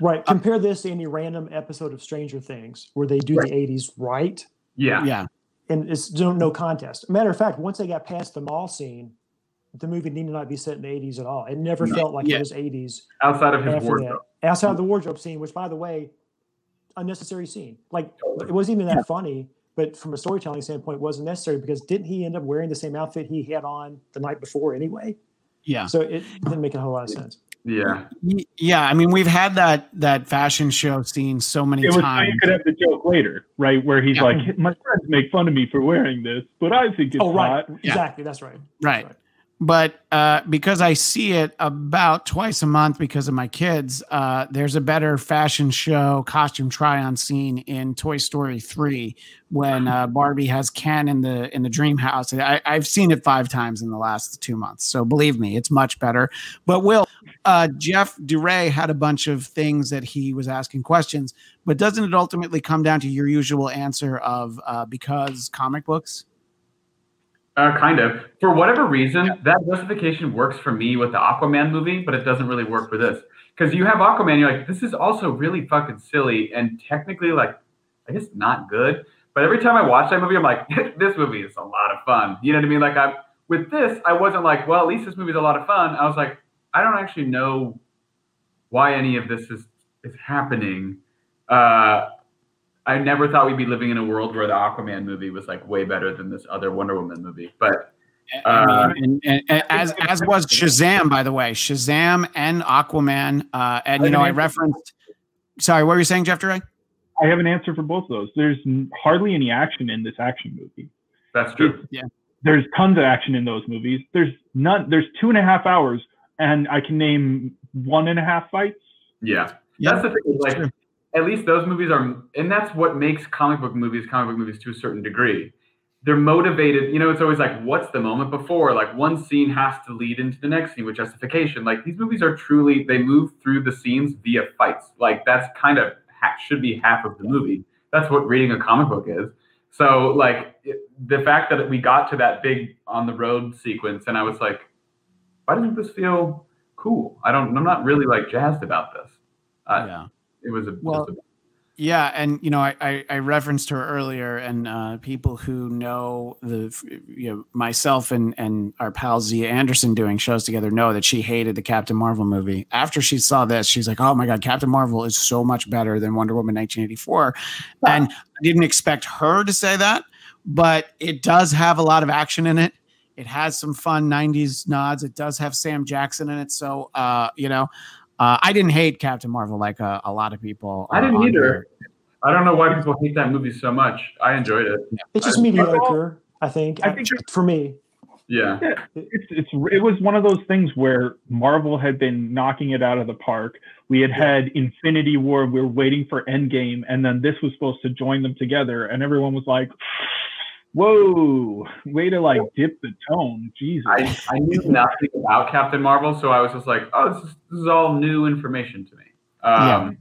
D: Right. Uh, Compare this to any random episode of Stranger Things where they do the 80s right.
E: Yeah.
B: Yeah.
D: And it's no, no contest. Matter of fact, once they got past the mall scene, the movie needed not be set in the 80s at all. It never felt like
B: Yeah.
D: it was 80s
E: Outside of his wardrobe.
D: that. Outside of the wardrobe scene, which by the way, unnecessary scene. Like it wasn't even that funny, but from a storytelling standpoint, it wasn't necessary because didn't he end up wearing the same outfit he had on the night before anyway?
B: Yeah.
D: So it didn't make a whole lot of sense.
E: Yeah.
B: Yeah, I mean, we've had that that fashion show scene so many
C: It was
B: times.
C: you could have the joke later, right? Where he's
B: Yeah.
C: like, my friends make fun of me for wearing this, but I think it's
D: oh, right.
C: hot.
B: Yeah.
D: Exactly. That's right. That's
B: Right. But uh, because I see it about twice a month because of my kids, uh, there's a better fashion show costume try on scene in Toy Story 3 when uh, Barbie has Ken in the in the dream house. I, I've seen it five times in the last two months, so believe me, it's much better. But Will, uh, Jeff DeRay had a bunch of things that he was asking questions, but doesn't it ultimately come down to your usual answer of uh, because comic books?
E: Uh, kind of. For whatever reason, that justification works for me with the Aquaman movie, but it doesn't really work for this. Because you have Aquaman, you're like, this is also really fucking silly and technically, like, I guess not good. But every time I watch that movie, I'm like, *laughs* this movie is a lot of fun. You know what I mean? Like, I'm with this, I wasn't like, well, at least this movie's a lot of fun. I was like, I don't actually know why any of this is is happening. Uh, I never thought we'd be living in a world where the Aquaman movie was like way better than this other Wonder Woman movie. But
B: I mean, and, and, and as as was Shazam, by the way, Shazam and Aquaman. Uh, and you know, I referenced. Sorry, what were you saying, Jeff DeRay?
C: I have an answer for both of those. There's hardly any action in this action movie.
E: that's true. Yeah.
C: There's tons of action in those movies. There's none. There's two and a half hours, and I can name one and a half fights.
E: Yeah.
B: Yeah,
E: that's the thing. Like, at least those movies are, and that's what makes comic book movies comic book movies to a certain degree. they're motivated. You know, it's always like, what's the moment before? Like one scene has to lead into the next scene with justification. Like these movies are truly they move through the scenes via fights. Like that's kind of should be half of the movie. That's what reading a comic book is. So like the fact that we got to that big on the road sequence, and I was like, why doesn't this feel cool? I don't. I'm not really like jazzed about this. Uh,
B: yeah.
E: It was a,
B: Well,
E: a
B: Yeah, and you know, I, I, I referenced her earlier, and uh, people who know the you know myself and and our pal Zia Anderson doing shows together know that she hated the Captain Marvel movie. After she saw this, she's like, "Oh my god, Captain Marvel is so much better than Wonder Woman 1984," and I didn't expect her to say that, but it does have a lot of action in it. It has some fun 90s nods. It does have Sam Jackson in it, so uh, you know. Uh, I didn't hate Captain Marvel like a, a lot of people.
E: I
B: uh,
E: didn't
B: on
E: either.
B: here.
E: I don't know why people hate that movie so much. I enjoyed it.
D: It's just
E: I-
D: mediocre, I think.
C: I think
D: for me.
E: Yeah.
C: it's it's it was one of those things where Marvel had been knocking it out of the park. We had had Infinity War. We were waiting for Endgame, and then this was supposed to join them together, and everyone was like, "Whoa, way to like dip the tone, Jesus."
E: I, I knew nothing about Captain Marvel, so I was just like, oh, this is, this is all new information to me. Um,
B: Yeah.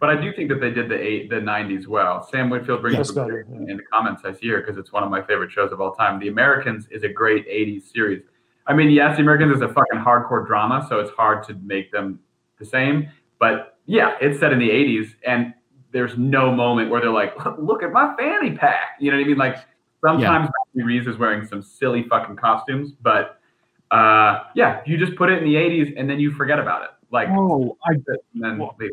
E: But I do think that they did the eight, the '90s well. Sam Whitfield brings
D: That's
E: up
D: better, yeah.
E: in the comments I see here because it's one of my favorite shows of all time. The Americans is a great '80s series. I mean, yes, The Americans is a fucking hardcore drama, so it's hard to make them the same. But yeah, it's set in the '80s, and there's no moment where they're like, "Look at my fanny pack." You know what I mean? Like sometimes yeah. Reeves is wearing some silly fucking costumes, but uh, yeah, you just put it in the '80s and then you forget about it. Like,
C: oh, I
E: then
C: well,
E: it.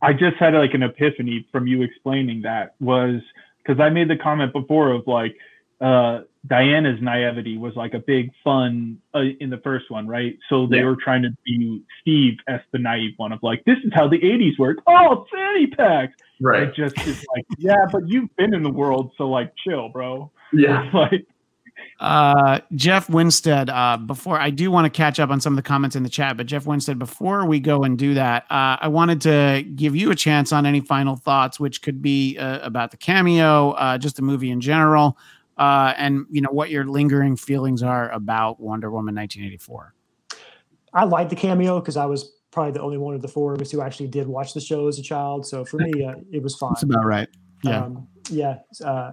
C: I just had like an epiphany from you explaining that was because I made the comment before of like uh, Diana's naivety was like a big fun uh, in the first one, right? So they
E: Yeah.
C: were trying to do Steve as the naive one of like, this is how the 80s work. Oh, fanny packs.
E: Right?
C: It just is like, yeah, but you've been in the world, so like, chill, bro.
E: Yeah, *laughs*
C: like,
B: Uh, Jeff Winstead, uh, before I do want to catch up on some of the comments in the chat, but Jeff Winstead, before we go and do that, uh, I wanted to give you a chance on any final thoughts, which could be uh, about the cameo, uh, just the movie in general, uh, and you know what your lingering feelings are about Wonder Woman 1984.
D: I liked the cameo because I was probably the only one of the four of us who actually did watch the show as a child. So for me, uh, it was fine.
B: That's about right. Yeah.
D: Um, yeah. Uh,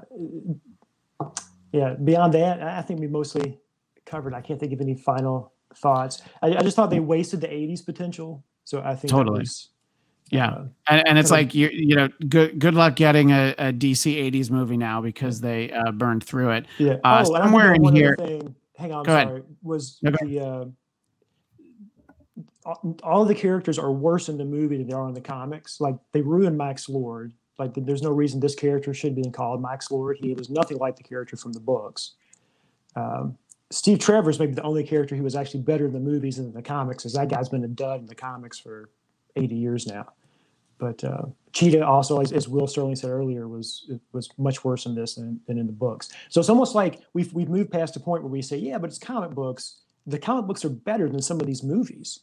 D: yeah. Beyond that, I think we mostly covered. I can't think of any final thoughts. I, I just thought they wasted the '80s potential. So I think
B: Totally.
D: was,
B: Yeah.
D: uh,
B: and, and it's like you you know good good luck getting a, a DC 80s movie now because they uh, burned through it.
D: yeah.
B: Uh,
D: oh,
B: somewhere in here-
D: Thing, hang on.
B: Go ahead.
D: Was
B: No,
D: the uh, all- of the characters are worse in the movie than they are in the comics. Like they ruined Max Lord. Like there's no reason this character should be called Max Lord. He was nothing like the character from the books. Um, Steve Trevor is maybe the only character who was actually better in the movies than in the comics, as that guy's been a dud in the comics for 80 years now. But uh, Cheetah also, as, as Will Starling said earlier, was was much worse in this than, than in the books. So it's almost like we've we've moved past a point where we say, yeah, but it's comic books. The comic books are better than some of these movies.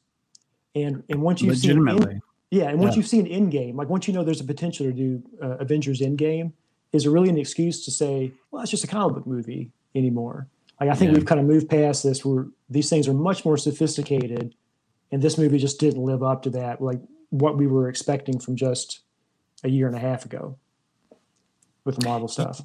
D: And and once you've seen
B: Legitimately.
D: yeah, and once
B: Yeah.
D: you've seen Endgame, like once you know there's a potential to do uh, Avengers Endgame, is it really an excuse to say, well, it's just a comic book movie anymore? Like I think
B: Yeah.
D: we've kind of moved past this where these things are much more sophisticated, and this movie just didn't live up to that, like what we were expecting from just a year and a half ago with the Marvel stuff.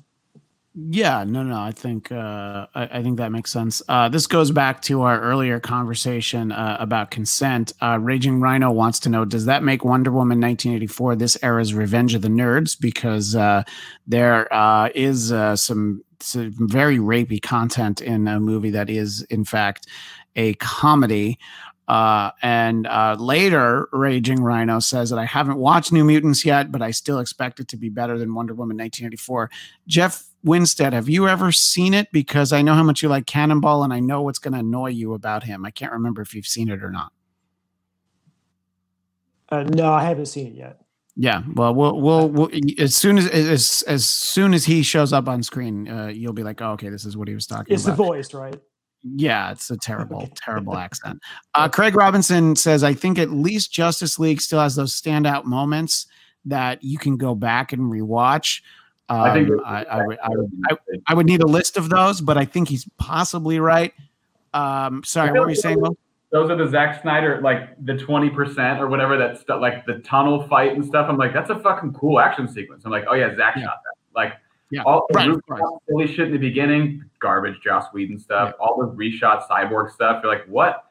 B: Yeah, no, no. I think uh, I, I think that makes sense. Uh, this goes back to our earlier conversation uh, about consent. Uh, Raging Rhino wants to know: Does that make Wonder Woman 1984 this era's Revenge of the Nerds? Because uh, there uh, is some, some very rapey content in a movie that is, in fact, a comedy. Uh, and uh, later, Raging Rhino says that I haven't watched New Mutants yet, but I still expect it to be better than Wonder Woman 1984. Jeff Winstead, have you ever seen it? Because I know how much you like Cannonball, and I know what's going to annoy you about him. I can't remember if you've seen it or not.
D: Uh, no, I haven't seen it yet.
B: Yeah, well, we'll, we'll, we'll as soon as as as soon as he shows up on screen, uh, you'll be like, oh, okay, this is what he was talking
D: It's the voice, right?
B: Yeah, it's a terrible, terrible accent. Uh, Craig Robinson says, I think at least Justice League still has those standout moments that you can go back and rewatch. Um,
E: I think
B: I, I, would, I, would, I, I would need a list of those, but I think he's possibly right. Um, sorry, what were you saying, Will?
E: those are the Zack Snyder, like the 20% or whatever that stuff, like the tunnel fight and stuff. I'm like, that's a fucking cool action sequence. I'm like, oh yeah, Zack
B: Yeah.
E: shot that. Like
B: Yeah,
E: all
B: right,
E: the
B: right.
E: silly shit in the beginning, garbage, Joss Whedon stuff, all the reshot cyborg stuff. You're like, what?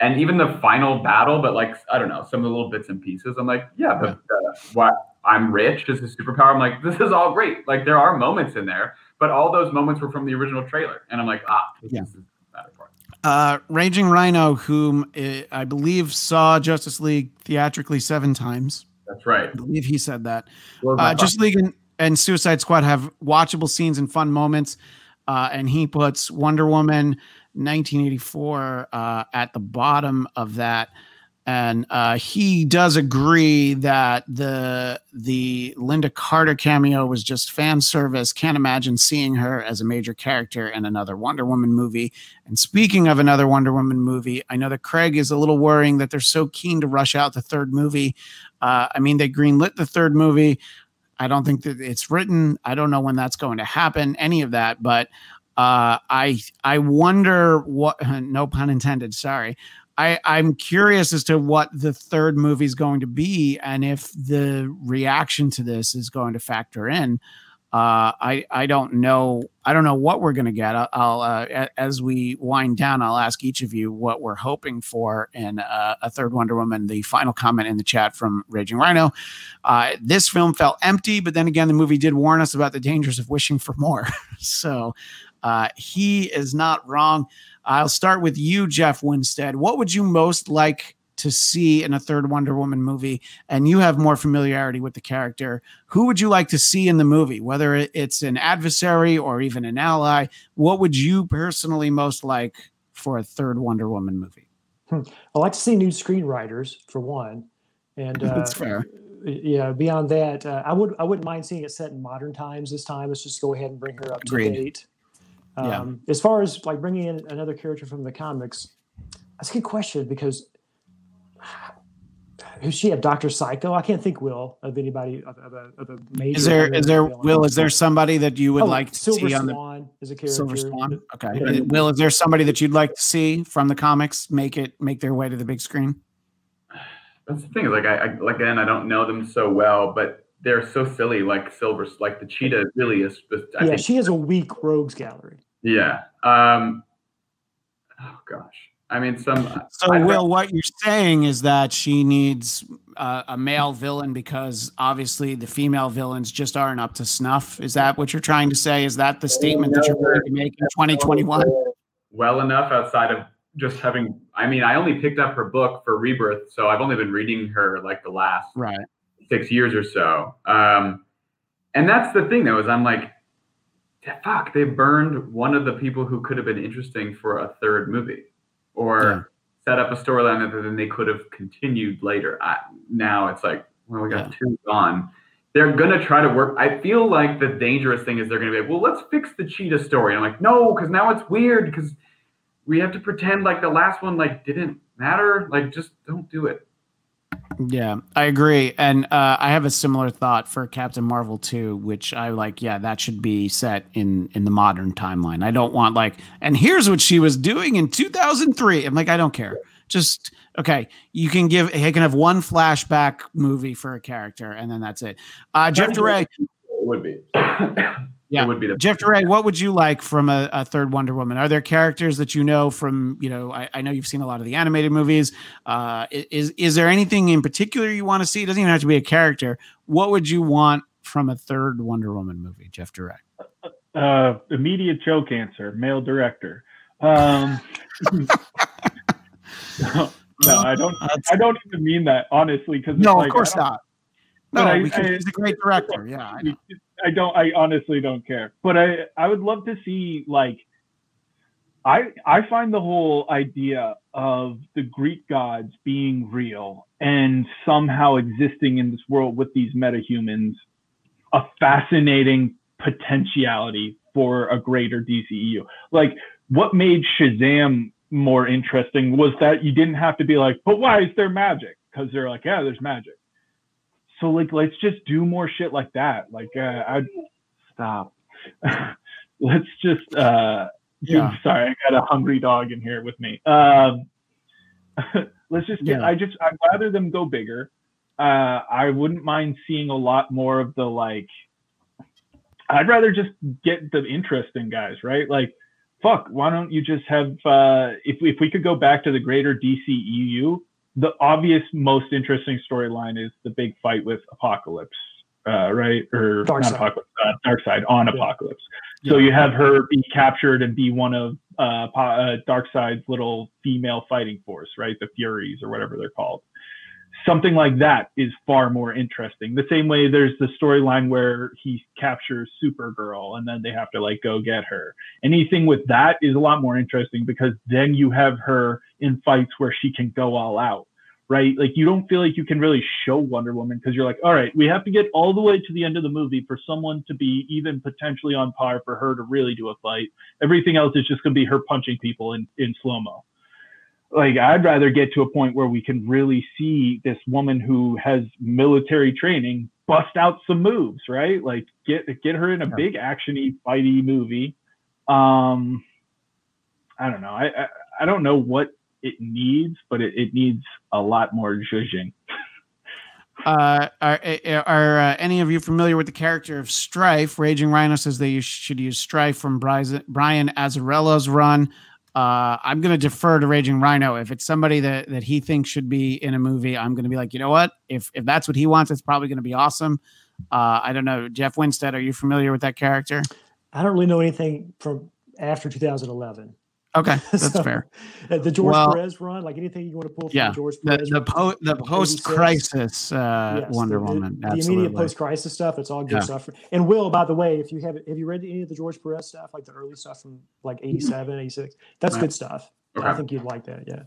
E: And even the final battle, but like I don't know, some of the little bits and pieces. I'm like, yeah, the, the, what I'm rich is a superpower. I'm like, this is all great. Like there are moments in there, but all those moments were from the original trailer, and I'm like, ah, this
B: Yeah.
E: is the better part.
B: Uh, Raging Rhino, whom uh, I believe saw Justice League theatrically seven times.
E: That's right.
B: I believe he said that. Uh, Justice League and, and Suicide Squad have watchable scenes and fun moments. Uh, and he puts Wonder Woman 1984 uh, at the bottom of that. And uh, he does agree that the the Lynda Carter cameo was just fan service. Can't imagine seeing her as a major character in another Wonder Woman movie. And speaking of another Wonder Woman movie, I know that Craig is a little worrying that they're so keen to rush out the third movie. Uh, I mean, they greenlit the third movie. I don't think that it's written. I don't know when that's going to happen, any of that. But uh, I I wonder what. *laughs* No pun intended. Sorry. I, I'm curious as to what the third movie is going to be, and if the reaction to this is going to factor in. Uh, I I don't know. I don't know what we're to get. I'll, I'll uh, as we wind down, I'll ask each of you what we're hoping for in uh, a third Wonder Woman. The final comment in the chat from Raging Rhino: uh, This film felt empty, but then again, the movie did warn us about the dangers of wishing for more. *laughs* so uh, he is not wrong. I'll start with you, Jeff Winstead. What would you most like to see in a third Wonder Woman movie? And you have more familiarity with the character. Who would you like to see in the movie, whether it's an adversary or even an ally? What would you personally most like for a third Wonder Woman movie?
D: I like to see new screenwriters for one, and *laughs* uh,
B: That's fair.
D: yeah. Beyond that, uh, I would I wouldn't mind seeing it set in modern times this time. Let's just go ahead and bring her up
B: Agreed.
D: to date.
B: Yeah.
D: Um, As far as like bringing in another character from the comics, that's a good question because who's she have Doctor Psycho? I can't think Will of anybody of, of a, of a major.
B: Is there
D: Wonder
B: is there
D: villain.
B: Will? Is there somebody that you would
D: Oh,
B: like to
D: Silver
B: see on the
D: Swan is a character.
B: Silver Swan? Okay.
D: Yeah.
B: Will, is there somebody that you'd like to see from the comics make it make their way to the big screen?
E: That's the thing. Like I, I like again, I don't know them so well, but they're so silly. Like Silver, like the cheetah really is. I
D: Yeah,
E: think,
D: she has a weak rogues gallery.
E: yeah. Um. Oh gosh. I mean, some.
B: So,
E: I-
B: Will, what you're saying is that she needs uh, a male villain because obviously the female villains just aren't up to snuff. Is that what you're trying to say? Is that the statement that you're going to make in 2021?
E: well enough outside of just having. I mean, I only picked up her book for Rebirth, so I've only been reading her like the last
B: Right.
E: six years or so. Um, and that's the thing, though, is I'm like, fuck, they burned one of the people who could have been interesting for a third movie, or set up a storyline that then they could have continued later. I, now it's like, well, we got
B: Yeah.
E: two gone. They're gonna try to work. I feel like the dangerous thing is they're gonna be like, well, let's fix the cheetah story. I'm like, no, because now it's weird because we have to pretend like the last one like didn't matter. Like, just don't do it.
B: Yeah, I agree. And uh, I have a similar thought for Captain Marvel 2, which I like, yeah, that should be set in in the modern timeline. I don't want like, and here's what she was doing in 2003. I'm like, I don't care. Just okay, you can give you can have one flashback movie for a character and then that's it. Uh Jeff DeRay,
E: It would be.
B: Yeah.
E: It would be the
B: Jeff DeRay. what would you like from a, a third Wonder Woman? Are there characters that you know from, you know, I, I know you've seen a lot of the animated movies. Uh, is is there anything in particular you want to see? It doesn't even have to be a character. What would you want from a third Wonder Woman movie, Jeff DeRay?
C: uh, immediate joke answer, male director. Um, no, *laughs* no, I don't. I don't even mean that honestly, because
B: No,
C: like,
B: of course
C: don't-
B: No,
C: but I-
B: because
C: I-
B: he's a great director. Yeah, *laughs* I
C: don't. I honestly don't care. But I I would love to see like. I I find the whole idea of the Greek gods being real and somehow existing in this world with these metahumans a fascinating potentiality for a greater DCEU. Like what made Shazam more interesting was that you didn't have to be like, but why is there magic? Because they're like, yeah, there's magic. So like, let's just do more shit like that. Like, uh, I, stop. *laughs* Let's just. Uh,
B: Yeah.
C: Sorry, I got a hungry dog in here with me. Um, *laughs* let's just get.
B: Yeah.
C: I just. I'd rather them go bigger. Uh, I wouldn't mind seeing a lot more of the like. I'd rather just get the interesting guys, right? Like, fuck. Why don't you just have? Uh, if if we could go back to the greater DCEU, the obvious, most interesting storyline is the big fight with Apocalypse, uh, right? Or
D: Darkseid.
C: not Apocalypse, uh, Darkseid on
D: Yeah.
C: Apocalypse. So
B: Yeah.
C: you have her be captured and be one of uh, uh, Darkseid's little female fighting force, right? The Furies or whatever they're called. Something like that is far more interesting. The same way there's the storyline where he captures Supergirl and then they have to like go get her. Anything with that is a lot more interesting because then you have her in fights where she can go all out right? Like you don't feel like you can really show Wonder Woman because you're like, all right, we have to get all the way to the end of the movie for someone to be even potentially on par for her to really do a fight. Everything else is just going to be her punching people in, in slow mo. Like I'd rather get to a point where we can really see this woman who has military training bust out some moves, right? Like get get her in a big actiony fighty movie. Um, I don't know. I, I I don't know what it needs, but it, it needs a lot more zhuzhing. *laughs*
B: Uh, are are uh, any of you familiar with the character of Strife? Raging Rhino says they should use Strife from Brian Azzarello's run. Uh, I'm going to defer to Raging Rhino. If it's somebody that, that he thinks should be in a movie, I'm going to be like, you know what? If if that's what he wants, it's probably going to be awesome. Uh, I don't know. Jeff Winstead, are you familiar with that character?
D: I don't really know anything from after 2011.
B: Okay, *laughs* that's
D: So,
B: fair.
D: uh, The George
B: Well-
D: Perez run, like anything you want to pull from
B: Yeah,
D: the George
B: The
D: Perez
B: the,
D: run
B: po- the post crisis uh,
D: Yes,
B: Wonder
D: the, the-
B: Woman.
D: The, immediate post crisis stuff, it's all good
B: Yeah.
D: stuff. And Will, by the way, if you have have you read any of the George Perez stuff, like the early stuff from like 87, 86? That's
B: Right.
D: good stuff. I think you'd like that. Yeah.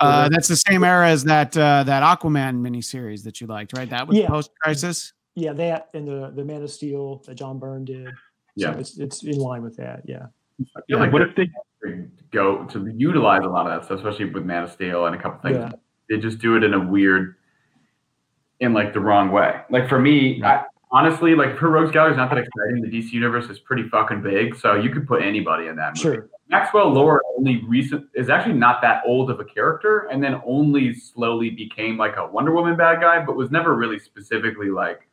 B: Uh, that's the same era as that uh, that Aquaman miniseries that you liked, right? That was
D: Yeah.
B: post crisis.
D: Yeah, that and the the Man of Steel that John Byrne did. So
E: Yeah.
D: it's it's in line with that. Yeah.
E: I feel like
C: what if they
E: go to utilize a lot of that stuff, especially with Man of Steel and a couple things.
D: Yeah.
E: They just do it in a weird, in like the wrong way. Like for me, I, honestly, like her Rogues Gallery is not that exciting. The DC universe is pretty fucking big, so you could put anybody in that movie.
D: Sure.
E: Maxwell Lord only recent is actually not that old of a character, and then only slowly became like a Wonder Woman bad guy, but was never really specifically like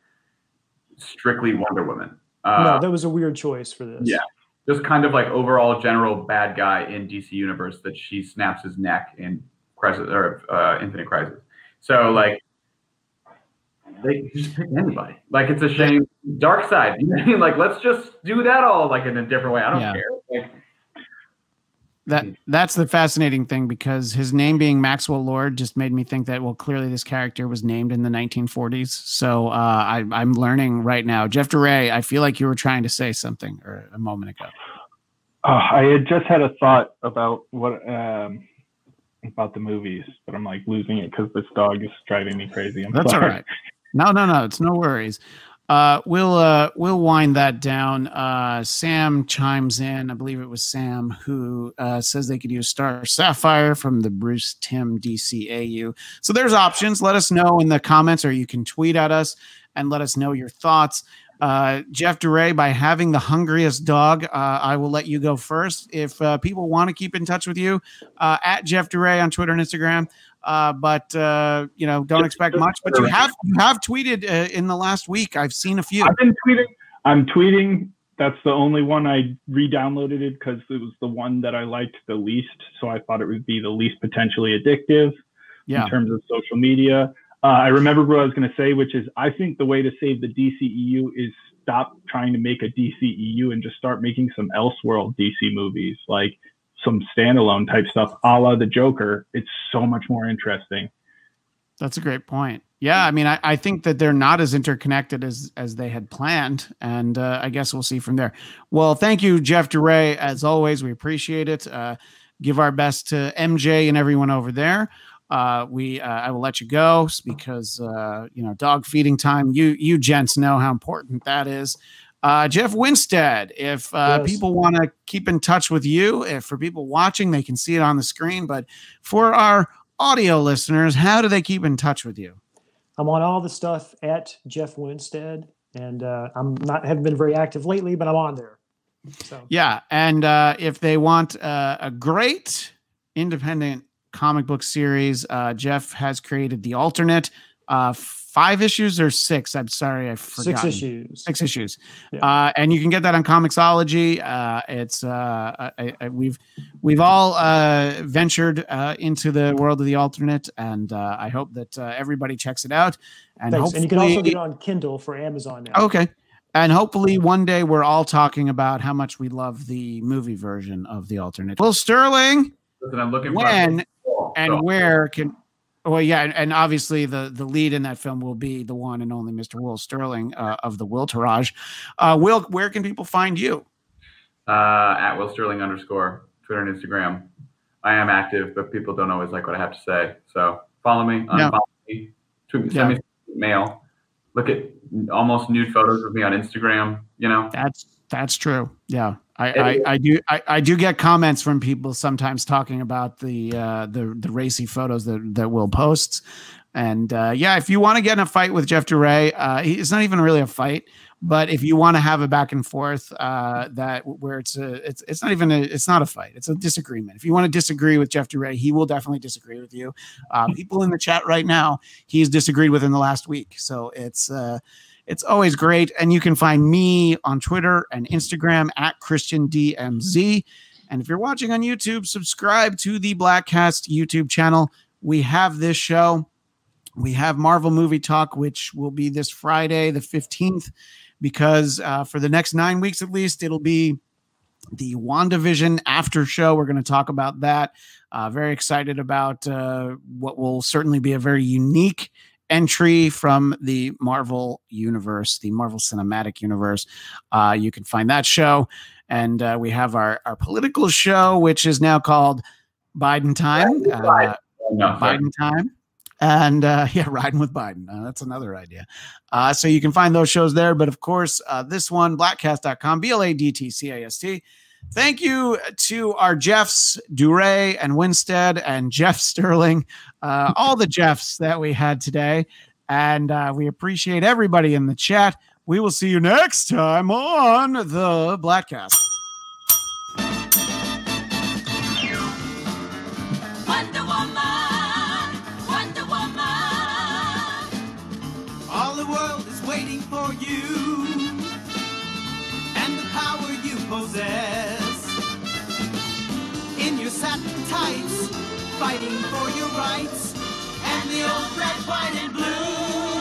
E: strictly Wonder Woman. Uh,
D: no, that was a weird choice for this.
E: yeah. Just kind of like overall general bad guy in DC Universe that she snaps his neck in Crisis or uh, Infinite Crisis. So like they just pick anybody. Like it's a shame. Darkseid, *laughs* you know I mean? Like let's just do that all like in a different way. I don't
B: Yeah.
E: care. Like,
B: That that's the fascinating thing because his name being Maxwell Lord just made me think that well, clearly this character was named in the 1940s. So uh, I, I'm learning right now. Jeff DeRay, I feel like you were trying to say something or a moment ago.
C: Oh, I had just had a thought about what um, about the movies, but I'm like losing it because this dog is driving me crazy. I'm
B: That's all
C: sorry.
B: right. No, no, no. It's no worries. Uh, we'll uh, we'll wind that down. Uh, Sam chimes in. I believe it was Sam who uh, says they could use Star Sapphire from the Bruce Timm DCAU. So there's options. Let us know in the comments, or you can tweet at us and let us know your thoughts. Uh, Jeff DeRay, by having the hungriest dog, uh, I will let you go first. If people want to keep in touch with you, at Jeff DeRay on Twitter and Instagram. Uh, but uh, you know, don't expect much. But you have you have tweeted uh, in the last week. I've seen a few.
C: I've been tweeting. I'm tweeting. That's the only one I re-downloaded it because it was the one that I liked the least. So I thought it would be the least potentially addictive
B: Yeah,
C: in terms of social media. Uh, I remember what I was going to say, which is I think the way to save the DCEU is stop trying to make a DCEU and just start making some Elseworld DC movies, like some standalone type stuff, a la the Joker. It's so much more interesting.
B: that's a great point. Yeah, I mean, I, I think that they're not as interconnected as as they had planned, and uh, I guess we'll see from there. Well, thank you, Jeff DeRay. As always, we appreciate it. Uh, give our best to MJ and everyone over there. Uh, we uh, I will let you go because uh, you know dog feeding time. You you gents know how important that is. Uh, Jeff Winstead, if uh,
D: Yes.
B: people want to keep in touch with you, if for people watching, they can see it on the screen. But for our audio listeners, how do they keep in touch with you?
D: I'm on all the stuff at Jeff Winstead, and uh, I'm not haven't been very active lately, but I'm on there. So
B: Yeah, and uh, if they want uh, a great independent comic book series, uh, Jeff has created the alternate. Five issues or six? I'm sorry, I forgot.
D: six issues.
B: Six issues,
D: Yeah.
B: uh, and you can get that on Comixology. Uh, it's uh, I, I, we've we've all uh, ventured uh, into the world of the alternate, and uh, I hope that uh, everybody checks it out. And
D: Thanks.
B: hopefully,
D: And you can also get it on Kindle for Amazon now.
B: Okay. And hopefully one day we're all talking about how much we love the movie version of the alternate. Will Starling,
E: Listen, I'm looking for
B: when
E: So-
B: and where can well yeah, and, and obviously the the lead in that film will be the one and only Mr. Will Starling uh, of the Will Tourage. Uh Will, where can people find you?
E: uh, at Will Starling underscore Twitter and Instagram. I am active, but people don't always like what I have to say. So follow me,
B: Yeah.
E: unfollow me, tweet,
B: Yeah.
E: send me mail. Look at almost nude photos of me on Instagram. You know,
B: That's that's true. Yeah. I, I, I do I, I do get comments from people sometimes talking about the uh, the the racy photos that that Will posts, and uh, yeah, if you want to get in a fight with Jeff DeRay, uh, he- it's not even really a fight, but if you want to have a back and forth uh, that where it's a it's it's not even a it's not a fight, it's a disagreement. If you want to disagree with Jeff DeRay, he will definitely disagree with you. Uh, people in the chat right now, he's disagreed with in the last week, so it's. It's always great. And you can find me on Twitter and Instagram at Christian DMZ. And if you're watching on YouTube, subscribe to the Bladtcast YouTube channel. We have this show. We have Marvel Movie Talk, which will be this Friday, the 15th, because uh, for the next nine weeks at least, it'll be the WandaVision after show. We're going to talk about that. Uh, very excited about uh, what will certainly be a very unique entry from the Marvel universe, the Marvel Cinematic Universe. Uh, you can find that show. And uh, we have our, our political show, which is now called Biden Time. Uh,
E: no.
B: Biden Time. And uh, *laughs* yeah, riding with Biden. Uh, that's another idea. Uh, so you can find those shows there. But of course, uh, this one, bladtcast.com, B L A D T C A S T. Thank you to our Jeffs, DeRay and Winstead, and Jeff Starling, uh, all the Jeffs that we had today. And uh, we appreciate everybody in the chat. We will see you next time on the
F: Bladtcast. Fighting for your rights and the old red, white, and blue.